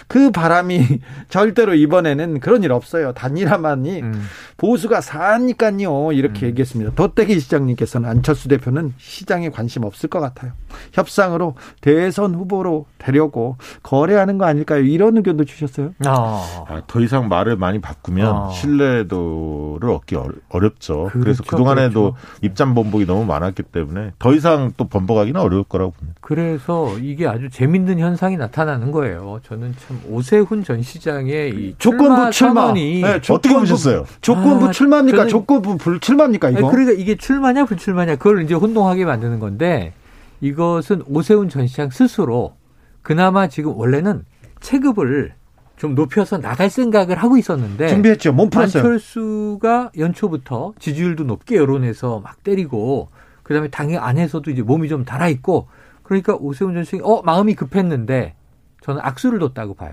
그 바람이 절대로 이번에는 그런 일 없어요. 단일화만이 음. 보수가 사니까요. 이렇게 음. 얘기했습니다. 덧대기 시장님께서는 안철수 대표는 시장에 관심 없을 것 같아요. 협상으로 대선 후보로 되려고 거래하는 거 아닐까요? 이런 의견도 주셨어요. 아. 아, 더 이상 말을 많이 바꾸면 아. 신뢰도를 얻기 어렵죠. 그렇죠, 그래서 그동안에도 그렇죠. 입장 번복이 너무 많았기 때문에 더 이상 또 번복하기는 어려울 거라고 봅니다. 그래서 이게 아주 재밌는 현상이 나타나는 거예요. 저는 참 오세훈 전 시장의 이 조건부 출마 네, 조건부, 어떻게 보셨어요? 조건부 아, 출마입니까? 조건부 불출마입니까? 이거? 그러니까 이게 출마냐 불출마냐 그걸 이제 혼동하게 만드는 건데 이것은 오세훈 전 시장 스스로 그나마 지금 원래는 체급을 좀 높여서 나갈 생각을 하고 있었는데 준비했죠. 몸 풀었어요. 안철수가 연초부터 지지율도 높게 여론에서 막 때리고 그다음에 당의 안에서도 이제 몸이 좀 달아 있고 그러니까 오세훈 전 시장이 어 마음이 급했는데 저는 악수를 뒀다고 봐요.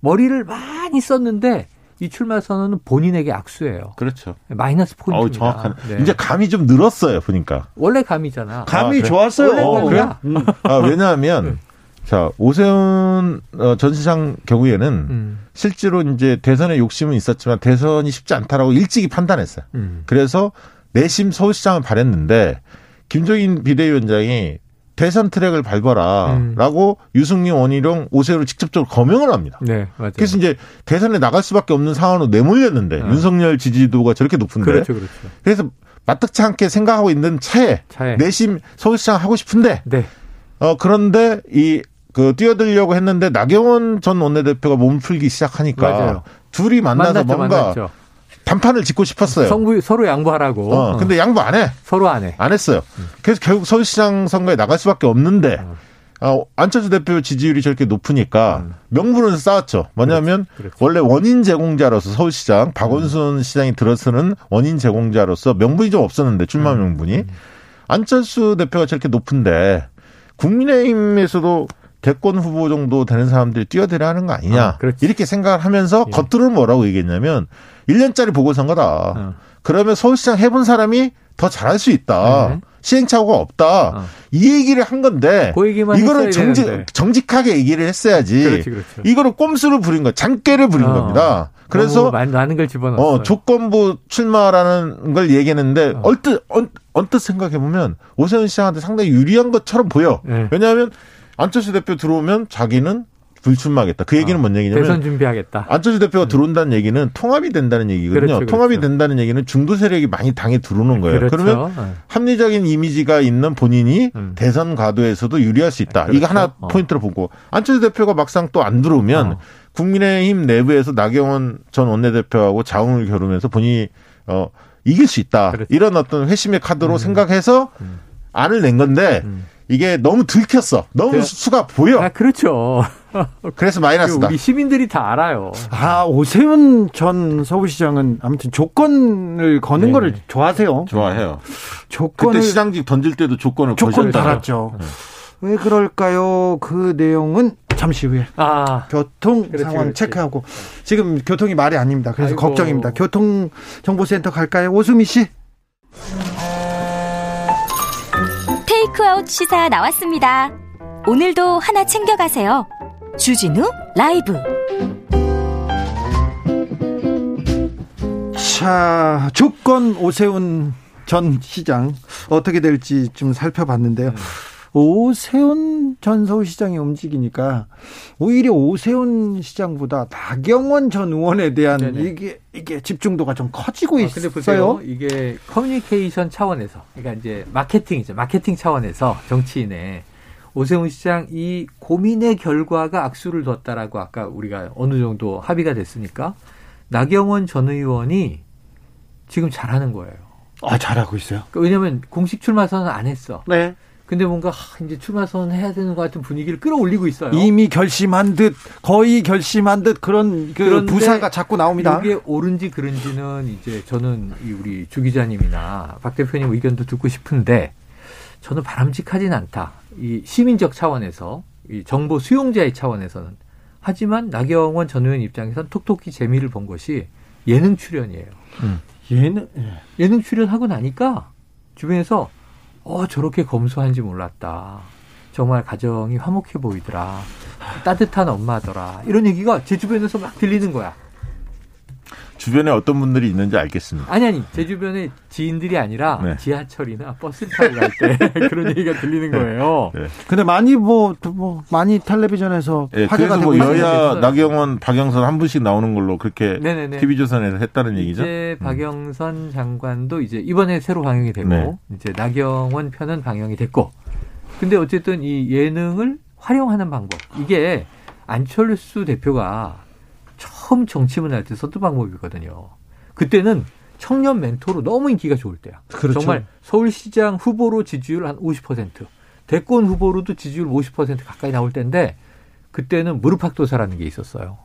머리를 많이 썼는데 이 출마 선언은 본인에게 악수예요. 그렇죠. 마이너스 포인트입니다. 어, 정확한. 네. 이제 감이 좀 늘었어요, 보니까. 원래 감이잖아. 감이 아, 그래? 좋았어요. 원래 그래? 음. 아, 왜냐하면 네. 자 오세훈 어, 전 시장 경우에는 음. 실제로 이제 대선에 욕심은 있었지만 대선이 쉽지 않다라고 일찍이 판단했어요. 음. 그래서 내심 서울시장을 바랬는데 김종인 비대위원장이 대선 트랙을 밟아라라고 음. 유승민 원희룡 오세훈을 직접적으로 거명을 합니다. 네, 맞아요. 그래서 이제 대선에 나갈 수밖에 없는 상황으로 내몰렸는데 아. 윤석열 지지도가 저렇게 높은데 그렇죠, 그렇죠. 그래서 마뜩치 않게 생각하고 있는 차에, 차에. 내심 서울시장 하고 싶은데 네. 어 그런데 이 그 뛰어들려고 했는데 나경원 전 원내대표가 몸풀기 시작하니까 맞아요. 둘이 만나서 만났죠, 뭔가 만났죠. 단판을 짓고 싶었어요. 성부, 서로 양보하라고. 어, 근데 양보 안 해. 서로 안 해. 안 했어요. 그래서 결국 서울시장 선거에 나갈 수밖에 없는데, 어. 어, 안철수 대표 지지율이 저렇게 높으니까 음. 명분을 쌓았죠. 뭐냐면 그렇지, 그렇지. 원래 원인 제공자로서 서울시장 박원순 음. 시장이 들어서는 원인 제공자로서 명분이 좀 없었는데 출마 음. 명분이 음. 안철수 대표가 저렇게 높은데 국민의힘에서도 대권 후보 정도 되는 사람들이 뛰어들어야 하는 거 아니냐. 아, 이렇게 생각을 하면서 예. 겉으로는 뭐라고 얘기했냐면 1년짜리 보궐선거다. 어. 그러면 서울시장 해본 사람이 더 잘할 수 있다. 네. 시행착오가 없다. 어. 이 얘기를 한 건데 그 이거를 정직, 정직하게 얘기를 했어야지. 그렇지. 이거를 꼼수를 부린 거, 장깨를 부린 어. 겁니다. 그래서 많은 걸 집어넣었어요. 어, 조건부 출마라는 걸 얘기했는데 어. 얼뜻 언, 언뜻 생각해 보면 오세훈 시장한테 상당히 유리한 것처럼 보여. 네. 왜냐하면 안철수 대표 들어오면 자기는 불출마하겠다. 그 얘기는 어, 뭔 얘기냐면 대선 준비하겠다. 안철수 대표가 들어온다는 얘기는 통합이 된다는 얘기거든요. 그렇죠, 그렇죠. 통합이 된다는 얘기는 중도 세력이 많이 당에 들어오는 거예요. 그렇죠. 그러면 네. 합리적인 이미지가 있는 본인이 음. 대선 가도에서도 유리할 수 있다. 그렇죠. 이거 하나 어. 포인트로 보고 안철수 대표가 막상 또 안 들어오면 어. 국민의힘 내부에서 나경원 전 원내대표하고 자웅을 겨루면서 본인이 어 이길 수 있다. 그렇죠. 이런 어떤 회심의 카드로 음. 생각해서 음. 안을 낸 건데 음. 이게 너무 들켰어. 너무 그, 수가 보여. 아, 그렇죠. 그래서 마이너스다. 우리 시민들이 다 알아요. 아, 오세훈 전 서울시장은 아무튼 조건을 거는 네. 거를 좋아하세요. 좋아해요. 조건을 그때 시장직 던질 때도 조건을 조건 달았죠. 네. 왜 그럴까요? 그 내용은 잠시 후에 아, 교통 그렇지, 상황 그렇지. 체크하고 지금 교통이 말이 아닙니다. 그래서 아이고. 걱정입니다. 교통 정보센터 갈까요? 오수미 씨. 테이크아웃 시사 나왔습니다. 오늘도 하나 챙겨가세요. 주진우 라이브. 자, 조건 오세훈 전 시장 어떻게 될지 좀 살펴봤는데요. 네. 오세훈 전 서울시장이 움직이니까 오히려 오세훈 시장보다 나경원 전 의원에 대한 네네. 이게 이게 집중도가 좀 커지고 아, 있어요. 근데 보세요. 이게 커뮤니케이션 차원에서 그러니까 이제 마케팅이죠. 마케팅 차원에서 정치인의 오세훈 시장 이 고민의 결과가 악수를 뒀다라고 아까 우리가 어느 정도 합의가 됐으니까 나경원 전 의원이 지금 잘하는 거예요. 아 잘하고 있어요. 그러니까 왜냐하면 공식 출마 선언 안 했어. 네. 근데 뭔가 하, 이제 출마 선언 해야 되는 것 같은 분위기를 끌어올리고 있어요. 이미 결심한 듯 거의 결심한 듯 그런 그 부사가 자꾸 나옵니다. 이게 옳은지 그른지는 이제 저는 우리 주 기자님이나 박 대표님 의견도 듣고 싶은데 저는 바람직하진 않다. 이 시민적 차원에서 이 정보 수용자의 차원에서는 하지만 나경원 전 의원 입장에선 톡톡히 재미를 본 것이 예능 출연이에요. 음. 예능 예. 예능 출연하고 나니까 주변에서 어, 저렇게 검소한지 몰랐다. 정말 가정이 화목해 보이더라. 따뜻한 엄마더라. 이런 얘기가 제 주변에서 막 들리는 거야. 주변에 어떤 분들이 있는지 알겠습니다. 아니 아니 제 주변에 지인들이 아니라 네. 지하철이나 버스 타고 갈 때 그런 얘기가 들리는 거예요. 네. 근데 많이 뭐, 뭐 많이 텔레비전에서 네, 화제가 되고 뭐 여야 나경원, 박영선 한 분씩 나오는 걸로 그렇게 네네네. TV조선에서 했다는 얘기죠. 이제 음. 박영선 음. 장관도 이제 이번에 새로 방영이 되고 네. 이제 나경원 편은 방영이 됐고 근데 어쨌든 이 예능을 활용하는 방법 이게 안철수 대표가 처음 정치문 할때 썼던 방법이거든요. 그때는 청년 멘토로 너무 인기가 좋을 때야. 그렇죠. 정말 서울시장 후보로 지지율 한 50%, 대권 후보로도 지지율 50% 가까이 나올 때인데 그때는 무릎팍도사라는 게 있었어요.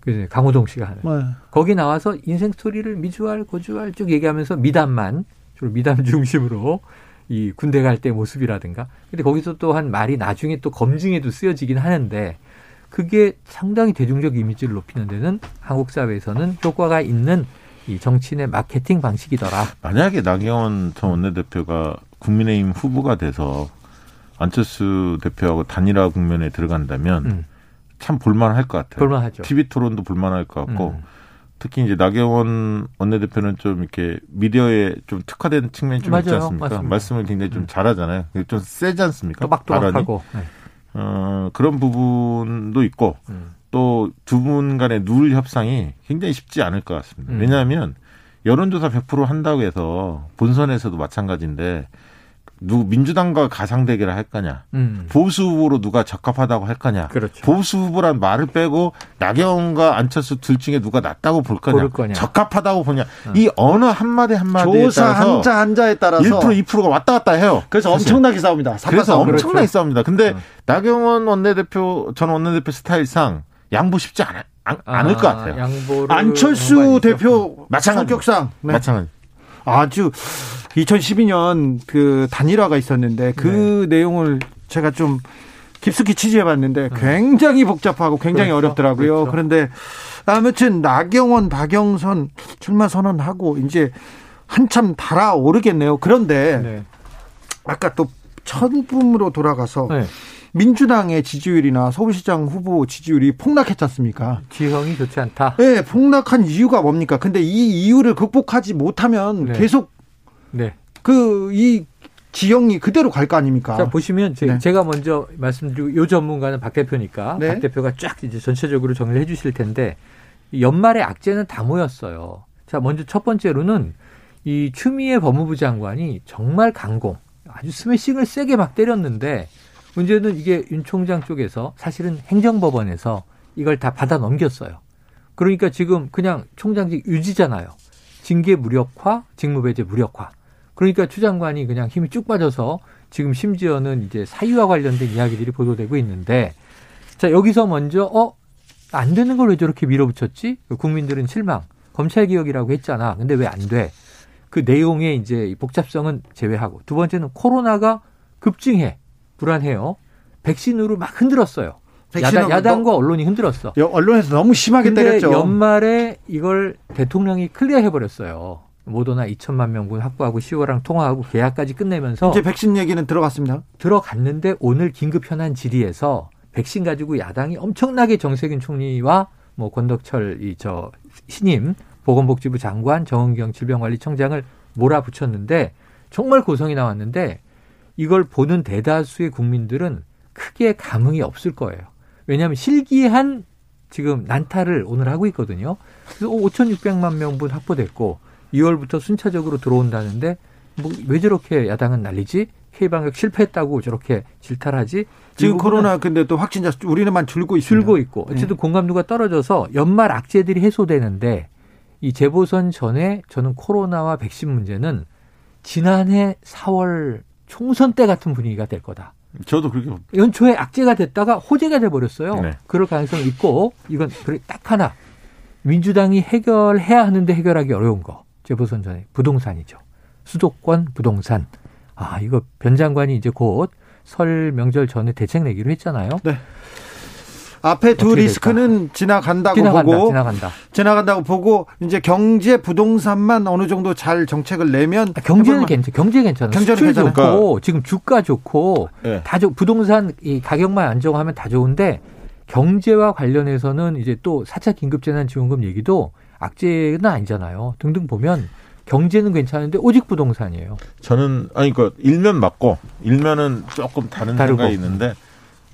그 강호동 씨가 하는. 네. 거기 나와서 인생 스토리를 미주알, 고주알 쭉 얘기하면서 미담만 주로 미담 중심으로 이 군대 갈 때 모습이라든가. 근데 거기서 또 한 말이 나중에 또 검증에도 쓰여지긴 하는데 그게 상당히 대중적 이미지를 높이는 데는 한국 사회에서는 효과가 있는 이 정치인의 마케팅 방식이더라. 만약에 나경원 전 원내대표가 국민의힘 후보가 돼서 안철수 대표하고 단일화 국면에 들어간다면 음. 참 볼만할 것 같아요. 볼만하죠. TV 토론도 볼만할 것 같고 음. 특히 이제 나경원 원내대표는 좀 이렇게 미디어에 좀 특화된 측면이 좀 맞아요. 있지 않습니까? 맞습니다. 말씀을 굉장히 좀 음. 잘하잖아요. 좀 세지 않습니까? 또박또박하고. 네. 어, 그런 부분도 있고 음. 또두 분 간의 누울 협상이 굉장히 쉽지 않을 것 같습니다. 음. 왜냐하면 여론조사 100% 한다고 해서 본선에서도 마찬가지인데 누구 민주당과 가상 대결을 할 거냐, 음. 보수 후보로 누가 적합하다고 할 거냐, 그렇죠. 보수 후보란 말을 빼고 나경원과 안철수 둘 중에 누가 낫다고 볼 거냐, 거냐. 적합하다고 보냐, 어. 이 어느 한 마디 한 마디에 조사 따라서 한자 한자에 따라서 1% 2%가 왔다 갔다 해요. 그래서 사실. 엄청나게 싸웁니다. 그래서 엄청나게 그렇죠. 싸웁니다. 근데 어. 나경원 원내대표 전 원내대표 스타일상 양보 쉽지 않아. 안, 아, 않을 것 같아요. 안철수 대표 마찬가지. 성격상 네. 마찬가지. 아주 2012년 그 단일화가 있었는데 그 네. 내용을 제가 좀 깊숙이 취재해 봤는데 네. 굉장히 복잡하고 굉장히 그렇죠. 어렵더라고요. 그렇죠. 그런데 아무튼 나경원, 박영선 출마 선언하고 이제 한참 달아오르겠네요. 그런데 네. 아까 또 천분으로 돌아가서 네. 민주당의 지지율이나 서울시장 후보 지지율이 폭락했지 않습니까? 지형이 좋지 않다. 네, 폭락한 이유가 뭡니까? 근데 이 이유를 극복하지 못하면 네. 계속 네. 그 이 지형이 그대로 갈 거 아닙니까? 자, 보시면 네. 제가 먼저 말씀드리고 요 전문가는 박 대표니까 네. 박 대표가 쫙 이제 전체적으로 정리를 해 주실 텐데 연말에 악재는 다 모였어요. 자, 먼저 첫 번째로는 이 추미애 법무부 장관이 정말 강공, 아주 스매싱을 세게 막 때렸는데 문제는 이게 윤 총장 쪽에서 사실은 행정법원에서 이걸 다 받아 넘겼어요. 그러니까 지금 그냥 총장직 유지잖아요. 징계 무력화, 직무배제 무력화. 그러니까 추 장관이 그냥 힘이 쭉 빠져서 지금 심지어는 이제 사유와 관련된 이야기들이 보도되고 있는데 자 여기서 먼저 어 안 되는 걸 왜 저렇게 밀어붙였지? 국민들은 실망. 검찰 개혁이라고 했잖아. 근데 왜 안 돼? 그 내용의 이제 복잡성은 제외하고 두 번째는 코로나가 급증해 불안해요. 백신으로 막 흔들었어요. 야당, 야당과 언론이 흔들었어. 언론에서 너무 심하게 때렸죠. 연말에 이걸 대통령이 클리어해 버렸어요. 모더나 2천만 명분 확보하고 10월랑 통화하고 계약까지 끝내면서 이제 백신 얘기는 들어갔습니다. 들어갔는데 오늘 긴급 현안 질의에서 백신 가지고 야당이 엄청나게 정세균 총리와 뭐 권덕철 이 저 신임 보건복지부 장관 정은경 질병관리청장을 몰아붙였는데 정말 고성이 나왔는데 이걸 보는 대다수의 국민들은 크게 감흥이 없을 거예요. 왜냐하면 실기한 지금 난타를 오늘 하고 있거든요. 그래서 5,600만 명분 확보됐고 2월부터 순차적으로 들어온다는데 뭐 왜 저렇게 야당은 난리지? K방역 실패했다고 저렇게 질타하지? 지금 코로나 근데 또 확진자 우리는만 줄고 있습니다. 줄고 있고 어쨌든 네. 공감도가 떨어져서 연말 악재들이 해소되는데 이 재보선 전에 저는 코로나와 백신 문제는 지난해 4월 총선 때 같은 분위기가 될 거다. 저도 그렇게 연초에 악재가 됐다가 호재가 돼 버렸어요. 네. 그럴 가능성이 있고 이건 딱 하나 민주당이 해결해야 하는데 해결하기 어려운 거 재보선 전에 부동산이죠. 수도권 부동산. 아 이거 변 장관이 이제 곧 설 명절 전에 대책 내기로 했잖아요. 네. 앞에 두 리스크는 될까? 지나간다고 지나간다, 보고 지나간다. 지나간다고 보고 이제 경제 부동산만 어느 정도 잘 정책을 내면 아, 경제는 괜찮 경제 괜찮아. 경제는 좋고 그러니까. 지금 주가 좋고 네. 다 좋, 부동산 이 가격만 안정하면 다 좋은데 경제와 관련해서는 이제 또 4차 긴급재난지원금 얘기도 악재는 아니잖아요. 등등 보면 경제는 괜찮은데 오직 부동산이에요. 저는 아니 그 일면 맞고 일면은 조금 다른 다르고. 생각이 있는데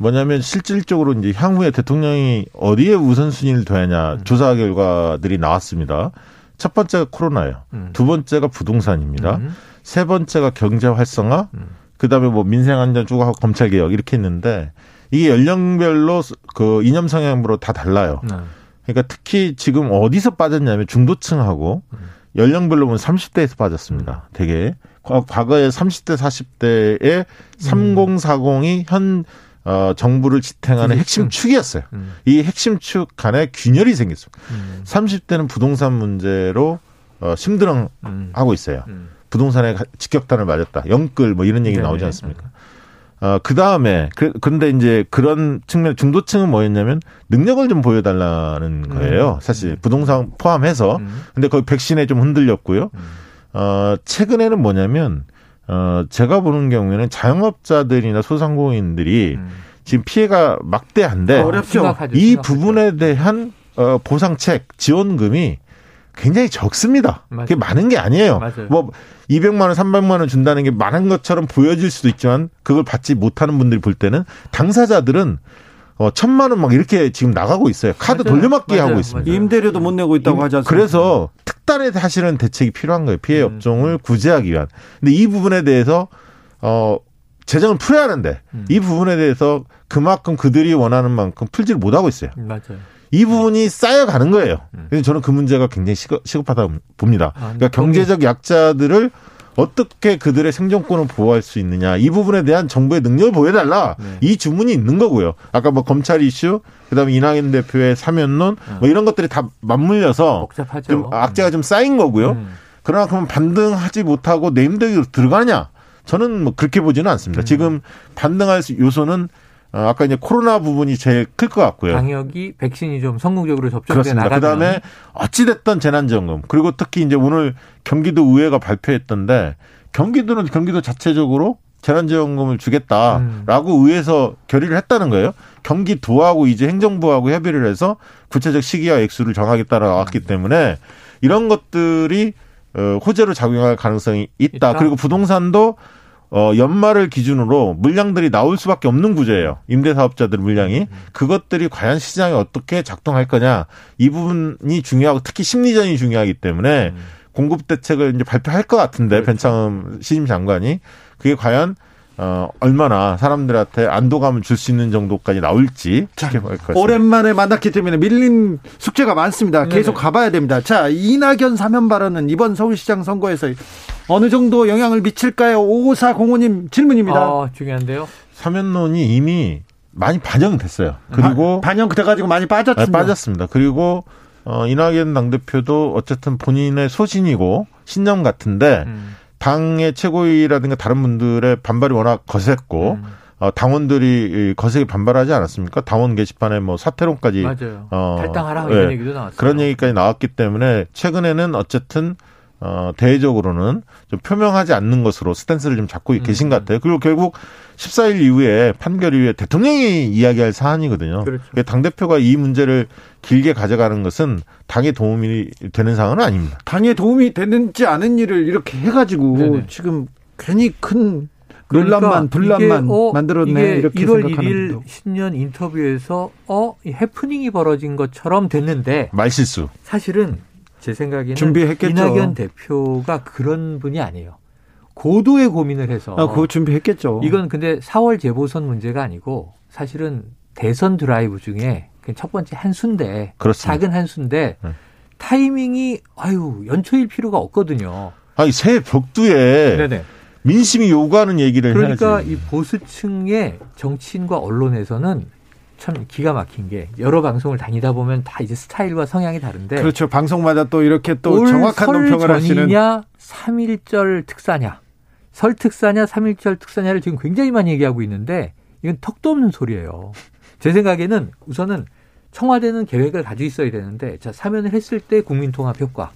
뭐냐면 실질적으로 이제 향후에 대통령이 어디에 우선순위를 둬야냐 음. 조사 결과들이 나왔습니다. 첫 번째가 코로나예요. 음. 두 번째가 부동산입니다. 음. 세 번째가 경제 활성화, 음. 그다음에 뭐 민생 안전 쭉 하고 검찰 개혁 이렇게 했는데 이게 연령별로 그 이념 성향으로 다 달라요. 네. 그러니까 특히 지금 어디서 빠졌냐면 중도층하고 음. 연령별로 보면 30대에서 빠졌습니다. 되게 과거에 30대 40대에 3040이 현 어, 정부를 지탱하는 핵심 축이었어요. 음. 이 핵심 축 간에 균열이 생겼습니다. 음. 30대는 부동산 문제로 어, 심드렁 음. 하고 있어요. 음. 부동산에 직격탄을 맞았다. 영끌 뭐 이런 얘기 네. 나오지 않습니까? 어, 그 다음에, 그, 근데 이제 그런 측면, 중도층은 뭐였냐면 능력을 좀 보여달라는 음. 거예요. 사실 음. 부동산 포함해서. 근데 거기 백신에 좀 흔들렸고요. 어, 최근에는 뭐냐면 어, 제가 보는 경우에는 자영업자들이나 소상공인들이 음. 지금 피해가 막대한데 어렵죠. 이. 부분에 대한 어, 보상책, 지원금이 굉장히 적습니다. 맞아요. 그게 많은 게 아니에요. 맞아요. 뭐 200만 원, 300만 원 준다는 게 많은 것처럼 보여질 수도 있지만 그걸 받지 못하는 분들이 볼 때는 당사자들은 어, 천만 원 막 이렇게 지금 나가고 있어요. 카드 맞아요. 돌려막기 맞아요. 하고 있습니다. 맞아요. 임대료도 못 내고 있다고 하지 않습니까? 그래서 특단의 사실은 대책이 필요한 거예요. 피해 음. 업종을 구제하기 위한. 근데 이 부분에 대해서 어 재정을 풀어야 하는데 음. 이 부분에 대해서 그만큼 그들이 원하는 만큼 풀지를 못하고 있어요. 맞아요. 이 부분이 쌓여가는 거예요. 음. 그래서 저는 그 문제가 굉장히 시급하다 고 봅니다. 아, 그러니까 경제적 약자들을 어떻게 그들의 생존권을 보호할 수 있느냐 이 부분에 대한 정부의 능력을 보여달라 네. 이 주문이 있는 거고요. 아까 뭐 검찰 이슈 그다음에 이낙연 대표의 사면론 어. 뭐 이런 것들이 다 맞물려서 복잡하죠. 좀 악재가 좀 쌓인 거고요. 음. 그러나 그러면 반등하지 못하고 내임대기로 들어가느냐? 저는 뭐 그렇게 보지는 않습니다. 음. 지금 반등할 요소는 어, 아까 이제 코로나 부분이 제일 클 것 같고요. 방역이 백신이 좀 성공적으로 접종돼 나가면 그다음에 어찌 됐던 재난지원금 그리고 특히 이제 오늘 경기도 의회가 발표했던데 경기도는 경기도 자체적으로 재난지원금을 주겠다라고 음. 의회에서 결의를 했다는 거예요. 경기도하고 이제 행정부하고 협의를 해서 구체적 시기와 액수를 정하겠다라고 나왔기 음. 때문에 이런 것들이 어, 호재로 작용할 가능성이 있다. 있다. 그리고 부동산도 어, 연말을 기준으로 물량들이 나올 수밖에 없는 구조예요. 임대사업자들 물량이. 그것들이 과연 시장에 어떻게 작동할 거냐. 이 부분이 중요하고 특히 심리전이 중요하기 때문에 음. 공급 대책을 이제 발표할 것 같은데 그렇죠. 벤창흠 시임 장관이 그게 과연 어, 얼마나 사람들한테 안도감을 줄 수 있는 정도까지 나올지 자, 오랜만에 만났기 때문에 밀린 숙제가 많습니다. 계속 네네. 가봐야 됩니다. 자, 이낙연 사면 발언은 이번 서울시장 선거에서 어느 정도 영향을 미칠까요? 5405님 질문입니다. 어, 중요한데요. 사면론이 이미 많이 반영됐어요. 그리고 바, 반영돼 가지고 많이 빠졌습니다. 네, 빠졌습니다. 그리고 어, 이낙연 당대표도 어쨌든 본인의 소신이고 신념 같은데 음. 당의 최고위라든가 다른 분들의 반발이 워낙 거셌고 음. 어, 당원들이 거세게 반발하지 않았습니까? 당원 게시판에 뭐 사퇴론까지 맞아요. 어, 탈당하라 네. 이런 얘기도 나왔어요. 그런 얘기까지 나왔기 때문에 최근에는 어쨌든 어, 대외적으로는 좀 표명하지 않는 것으로 스탠스를 좀 잡고 음. 계신 것 같아요. 그리고 결국 14일 이후에 판결 이후에 대통령이 이야기할 사안이거든요. 그렇죠. 당 대표가 이 문제를 길게 가져가는 것은 당에 도움이 되는 상황은 아닙니다. 당에 도움이 되는지 않은 일을 이렇게 해가지고 네네. 지금 괜히 큰 논란만 그러니까 분란만 어, 만들었네 이렇게 1월 1일 신년 인터뷰에서 어 해프닝이 벌어진 것처럼 됐는데 말실수 사실은 제 생각에는 준비했겠죠. 이낙연 대표가 그런 분이 아니에요. 고도의 고민을 해서 아, 그거 준비했겠죠. 이건 근데 4월 재보선 문제가 아니고 사실은 대선 드라이브 중에 첫 번째 한 수인데 그렇습니다. 작은 한 수인데 네. 타이밍이 아유 연초일 필요가 없거든요. 아니 새 벽두에 네네. 민심이 요구하는 얘기를 그러니까 해야지. 이 보수층의 정치인과 언론에서는 참 기가 막힌 게 여러 방송을 다니다 보면 다 이제 스타일과 성향이 다른데 그렇죠. 방송마다 또 이렇게 또 정확한 논평을 하시는 3일절 특사냐 설 특사냐 3일절 특사냐를 지금 굉장히 많이 얘기하고 있는데 이건 턱도 없는 소리예요. 제 생각에는 우선은 청와대는 계획을 가지고 있어야 되는데 자 사면을 했을 때 국민 통합 효과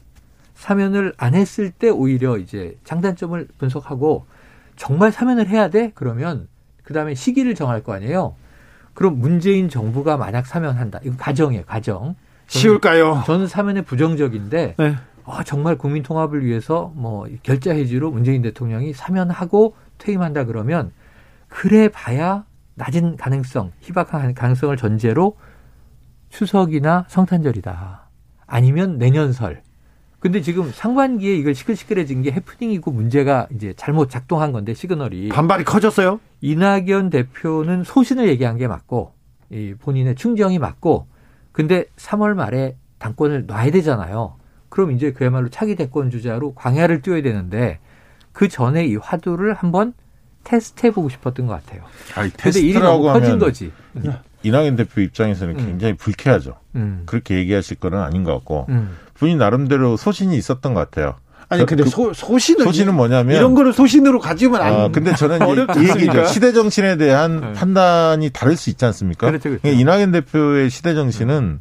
사면을 안 했을 때 오히려 이제 장단점을 분석하고 정말 사면을 해야 돼 그러면 그다음에 시기를 정할 거 아니에요. 그럼 문재인 정부가 만약 사면한다. 이거 가정이에요, 가정. 쉬울까요? 저는 사면에 부정적인데 네. 아, 정말 국민 통합을 위해서 뭐 결자 해지로 문재인 대통령이 사면하고 퇴임한다 그러면 그래 봐야 낮은 가능성, 희박한 가능성을 전제로 추석이나 성탄절이다. 아니면 내년 설. 근데 지금 상반기에 이걸 시끌시끌해진 게 해프닝이고 문제가 이제 잘못 작동한 건데 시그널이 반발이 커졌어요. 이낙연 대표는 소신을 얘기한 게 맞고 이 본인의 충정이 맞고 근데 3월 말에 당권을 놔야 되잖아요. 그럼 이제 그야말로 차기 대권 주자로 광야를 뛰어야 되는데 그 전에 이 화두를 한번 테스트해 보고 싶었던 것 같아요. 아니, 테스트라고 하면 거지. 이낙연 대표 입장에서는 음. 굉장히 불쾌하죠. 음. 그렇게 얘기하실 거는 아닌 것 같고 음. 본인 나름대로 소신이 있었던 것 같아요. 아니 근데 그, 소, 소신은 소신은 뭐냐면 이런 거를 소신으로 가지면 안 아, 근데 저는 이 얘기죠. 시대 정신에 대한 네. 판단이 다를 수 있지 않습니까? 그렇죠, 그렇죠. 그러니까 이낙연 대표의 시대 정신은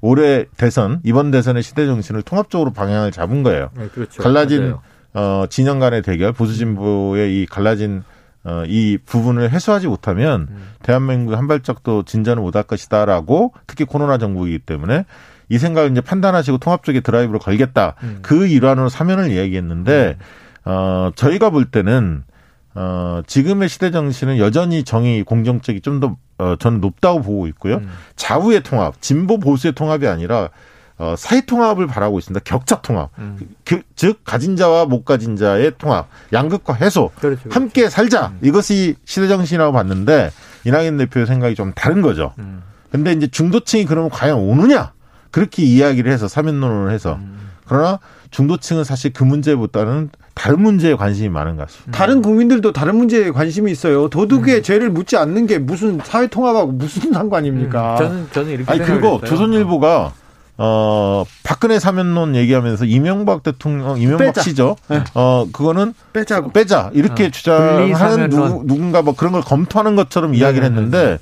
올해 대선 이번 대선의 시대 정신을 통합적으로 방향을 잡은 거예요. 네, 그렇죠. 갈라진 어, 진영 간의 대결 보수 진보의 이 갈라진 어, 이 부분을 해소하지 못하면 음. 대한민국 한 발짝도 진전을 못할 것이다라고 특히 코로나 정부이기 때문에 이 생각을 이제 판단하시고 통합적인 드라이브를 걸겠다. 음. 그 일환으로 사면을 이야기했는데, 음. 어, 저희가 볼 때는, 어, 지금의 시대 정신은 여전히 정의 공정적이 좀 더, 어, 저는 높다고 보고 있고요. 음. 좌우의 통합, 진보 보수의 통합이 아니라, 어, 사회 통합을 바라고 있습니다. 격차 통합. 음. 그, 즉, 가진 자와 못 가진 자의 통합, 양극화 해소, 그렇죠, 그렇죠. 함께 살자. 음. 이것이 시대 정신이라고 봤는데, 이낙연 대표의 생각이 좀 다른 거죠. 음. 근데 이제 중도층이 그러면 과연 오느냐? 그렇게 이야기를 해서 사면론을 해서 음. 그러나 중도층은 사실 그 문제보다는 다른 문제에 관심이 많은 것 같습니다. 다른 국민들도 다른 문제에 관심이 있어요. 도둑의 음. 죄를 묻지 않는 게 무슨 사회 통합하고 무슨 상관입니까? 음. 저는 저는 이렇게 아니 그리고 조선일보가 어 박근혜 사면론 얘기하면서 이명박 대통령 이명박 빼자. 씨죠. 네. 어 그거는 빼자 빼자 이렇게 어. 주장하는 누, 누군가 뭐 그런 걸 검토하는 것처럼 네, 이야기를 네, 네, 했는데 네.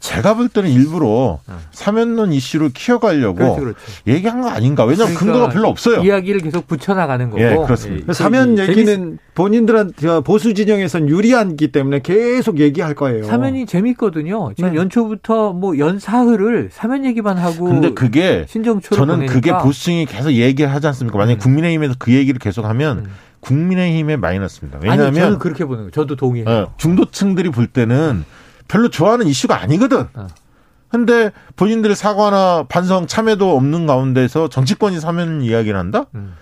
제가 볼 때는 일부러 어. 사면론 이슈를 키워가려고 그렇죠, 그렇죠. 얘기한 거 아닌가. 왜냐하면 그러니까 근거가 별로 없어요. 이야기를 계속 붙여나가는 거고. 예, 그렇습니다. 예, 사면 얘기는 본인들한 보수 진영에선 유리하기 때문에 계속 얘기할 거예요. 사면이 재밌거든요. 지금 네. 연초부터 뭐 연사흘을 사면 얘기만 하고. 근데 그게 저는 보내니까. 그게 보수층이 계속 얘기를 하지 않습니까? 만약 에 음. 국민의힘에서 그 얘기를 계속하면. 음. 국민의힘에 마이너스입니다. 왜냐하면 아니, 저는 그렇게 보는 거예요. 저도 동의해요. 어, 중도층들이 볼 때는 별로 좋아하는 이슈가 아니거든. 어. 근데 본인들의 사과나 반성 참여도 없는 가운데서 정치권이 사면 이야기를 한다? 음.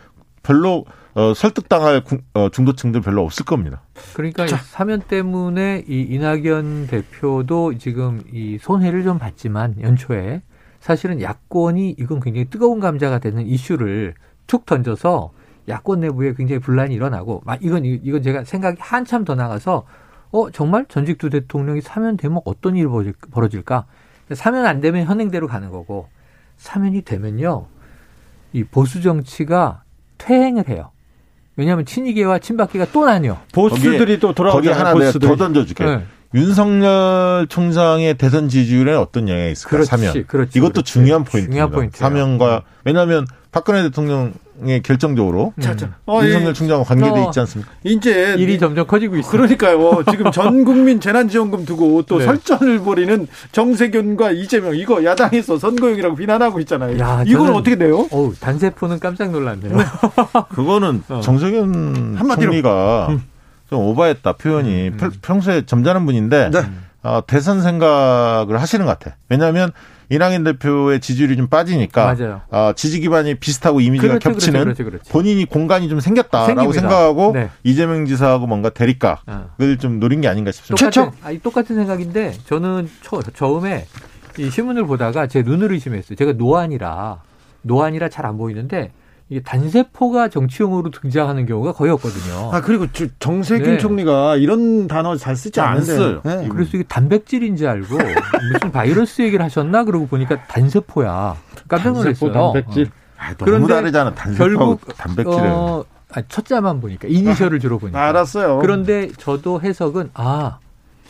별로 어, 설득당할 어, 중도층들 별로 없을 겁니다. 그러니까 자. 사면 때문에 이 이낙연 대표도 지금 이 손해를 좀 봤지만 연초에 사실은 야권이 이건 굉장히 뜨거운 감자가 되는 이슈를 툭 던져서 야권 내부에 굉장히 분란이 일어나고 이건 이건 제가 생각이 한참 더 나가서 어 정말 전직 두 대통령이 사면되면 어떤 일이 벌어질까? 사면 안 되면 현행대로 가는 거고 사면이 되면요 이 보수 정치가 퇴행을 해요. 왜냐하면 친이계와 친박계가 또 나뉘어. 보수들이 또 돌아오고 거기 하나 보수들이. 내가 더 던져줄게. 네. 윤석열 총장의 대선 지지율에 어떤 영향이 있을까? 그렇지, 사면. 그렇지, 이것도 그렇지. 중요한 포인트입니다. 중요한 포인트. 사면과 왜냐하면 박근혜 대통령 의 결정적으로 음. 어, 윤석열 총장과 관계돼 있지 않습니까? 이제 일이 점점 커지고 있어요. 그러니까요. 지금 전 국민 재난지원금 두고 또 네. 설전을 벌이는 정세균과 이재명 이거 야당에서 선거용이라고 비난하고 있잖아요. 야, 이건 어떻게 돼요? 어우, 단세포는 깜짝 놀랐네요. 그거는 어. 정세균 한마디로. 총리가 음. 좀 오버했다 표현이 음. 평소에 점잖은 분인데 네. 어, 대선 생각을 하시는 것 같아. 왜냐하면 이낙연 대표의 지지율이 좀 빠지니까 맞아요. 어, 지지 기반이 비슷하고 이미지가 그렇지, 겹치는 그렇지, 그렇지, 본인이 공간이 좀 생겼다라고 생깁니다. 생각하고 네. 이재명 지사하고 뭔가 대립각을 어. 좀 노린 게 아닌가 싶습니다. 똑같은, 아니, 똑같은 생각인데 저는 초, 처음에 이 신문을 보다가 제 눈을 의심했어요. 제가 노안이라 노안이라 잘 안 보이는데 이게 단세포가 정치용으로 등장하는 경우가 거의 없거든요. 아 그리고 정세균 네. 총리가 이런 단어 잘 쓰지 않는데. 네. 그래서 이게 단백질인지 알고 무슨 바이러스 얘기를 하셨나 그러고 보니까 단세포야. 깜짝 놀랐어요. 단백질. 어. 아, 너무 다르잖아. 단세포 단백질은. 어, 아, 첫자만 보니까 이니셜을 주로 보니까. 알았어요. 그런데 저도 해석은 아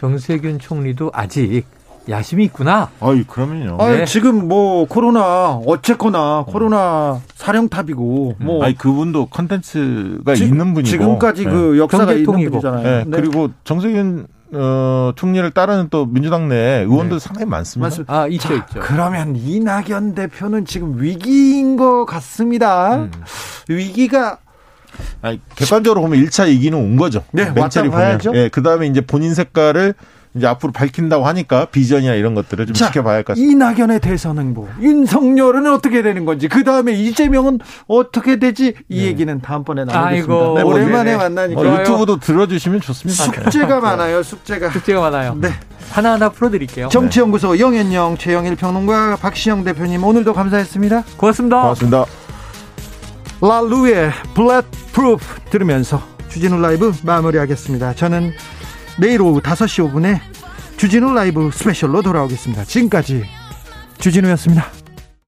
정세균 총리도 아직 야심이 있구나. 아이 그러면요. 아 네. 지금 뭐 코로나 어쨌거나 코로나 사령탑이고 음. 뭐 아니 그분도 컨텐츠가 있는 분이고 지금까지 네. 그 역사가 있는 분이잖아요. 네. 네. 그리고 정세균 어, 총리를 따르는 또 민주당 내 의원들 네. 상당히 많습니다. 맞습니다. 아, 있죠, 자, 있죠. 그러면 이낙연 대표는 지금 위기인 것 같습니다. 음. 위기가 아니, 객관적으로 보면 1차 위기는 온 거죠. 네, 왔다고 봐야죠. 예, 그 다음에 이제 본인 색깔을 이제 앞으로 밝힌다고 하니까 비전이나 이런 것들을 좀 자, 지켜봐야 할 것 같습니다. 이낙연의 대선 행보, 윤석열은 어떻게 되는 건지, 그 다음에 이재명은 어떻게 되지? 이 네. 얘기는 다음번에 나누겠습니다. 네, 오랜만에 만나니까 어, 유튜브도 들어주시면 좋습니다. 숙제가 많아요, 숙제가. 숙제가 많아요. 네. 하나하나 풀어드릴게요. 정치연구소 네. 영현영, 최영일 평론가, 박시영 대표님 오늘도 감사했습니다. 고맙습니다. 고맙습니다. La Roux의 Bulletproof 들으면서 주진우 라이브 마무리하겠습니다. 저는 내일 오후 5시 5분에 주진우 라이브 스페셜로 돌아오겠습니다. 지금까지 주진우였습니다.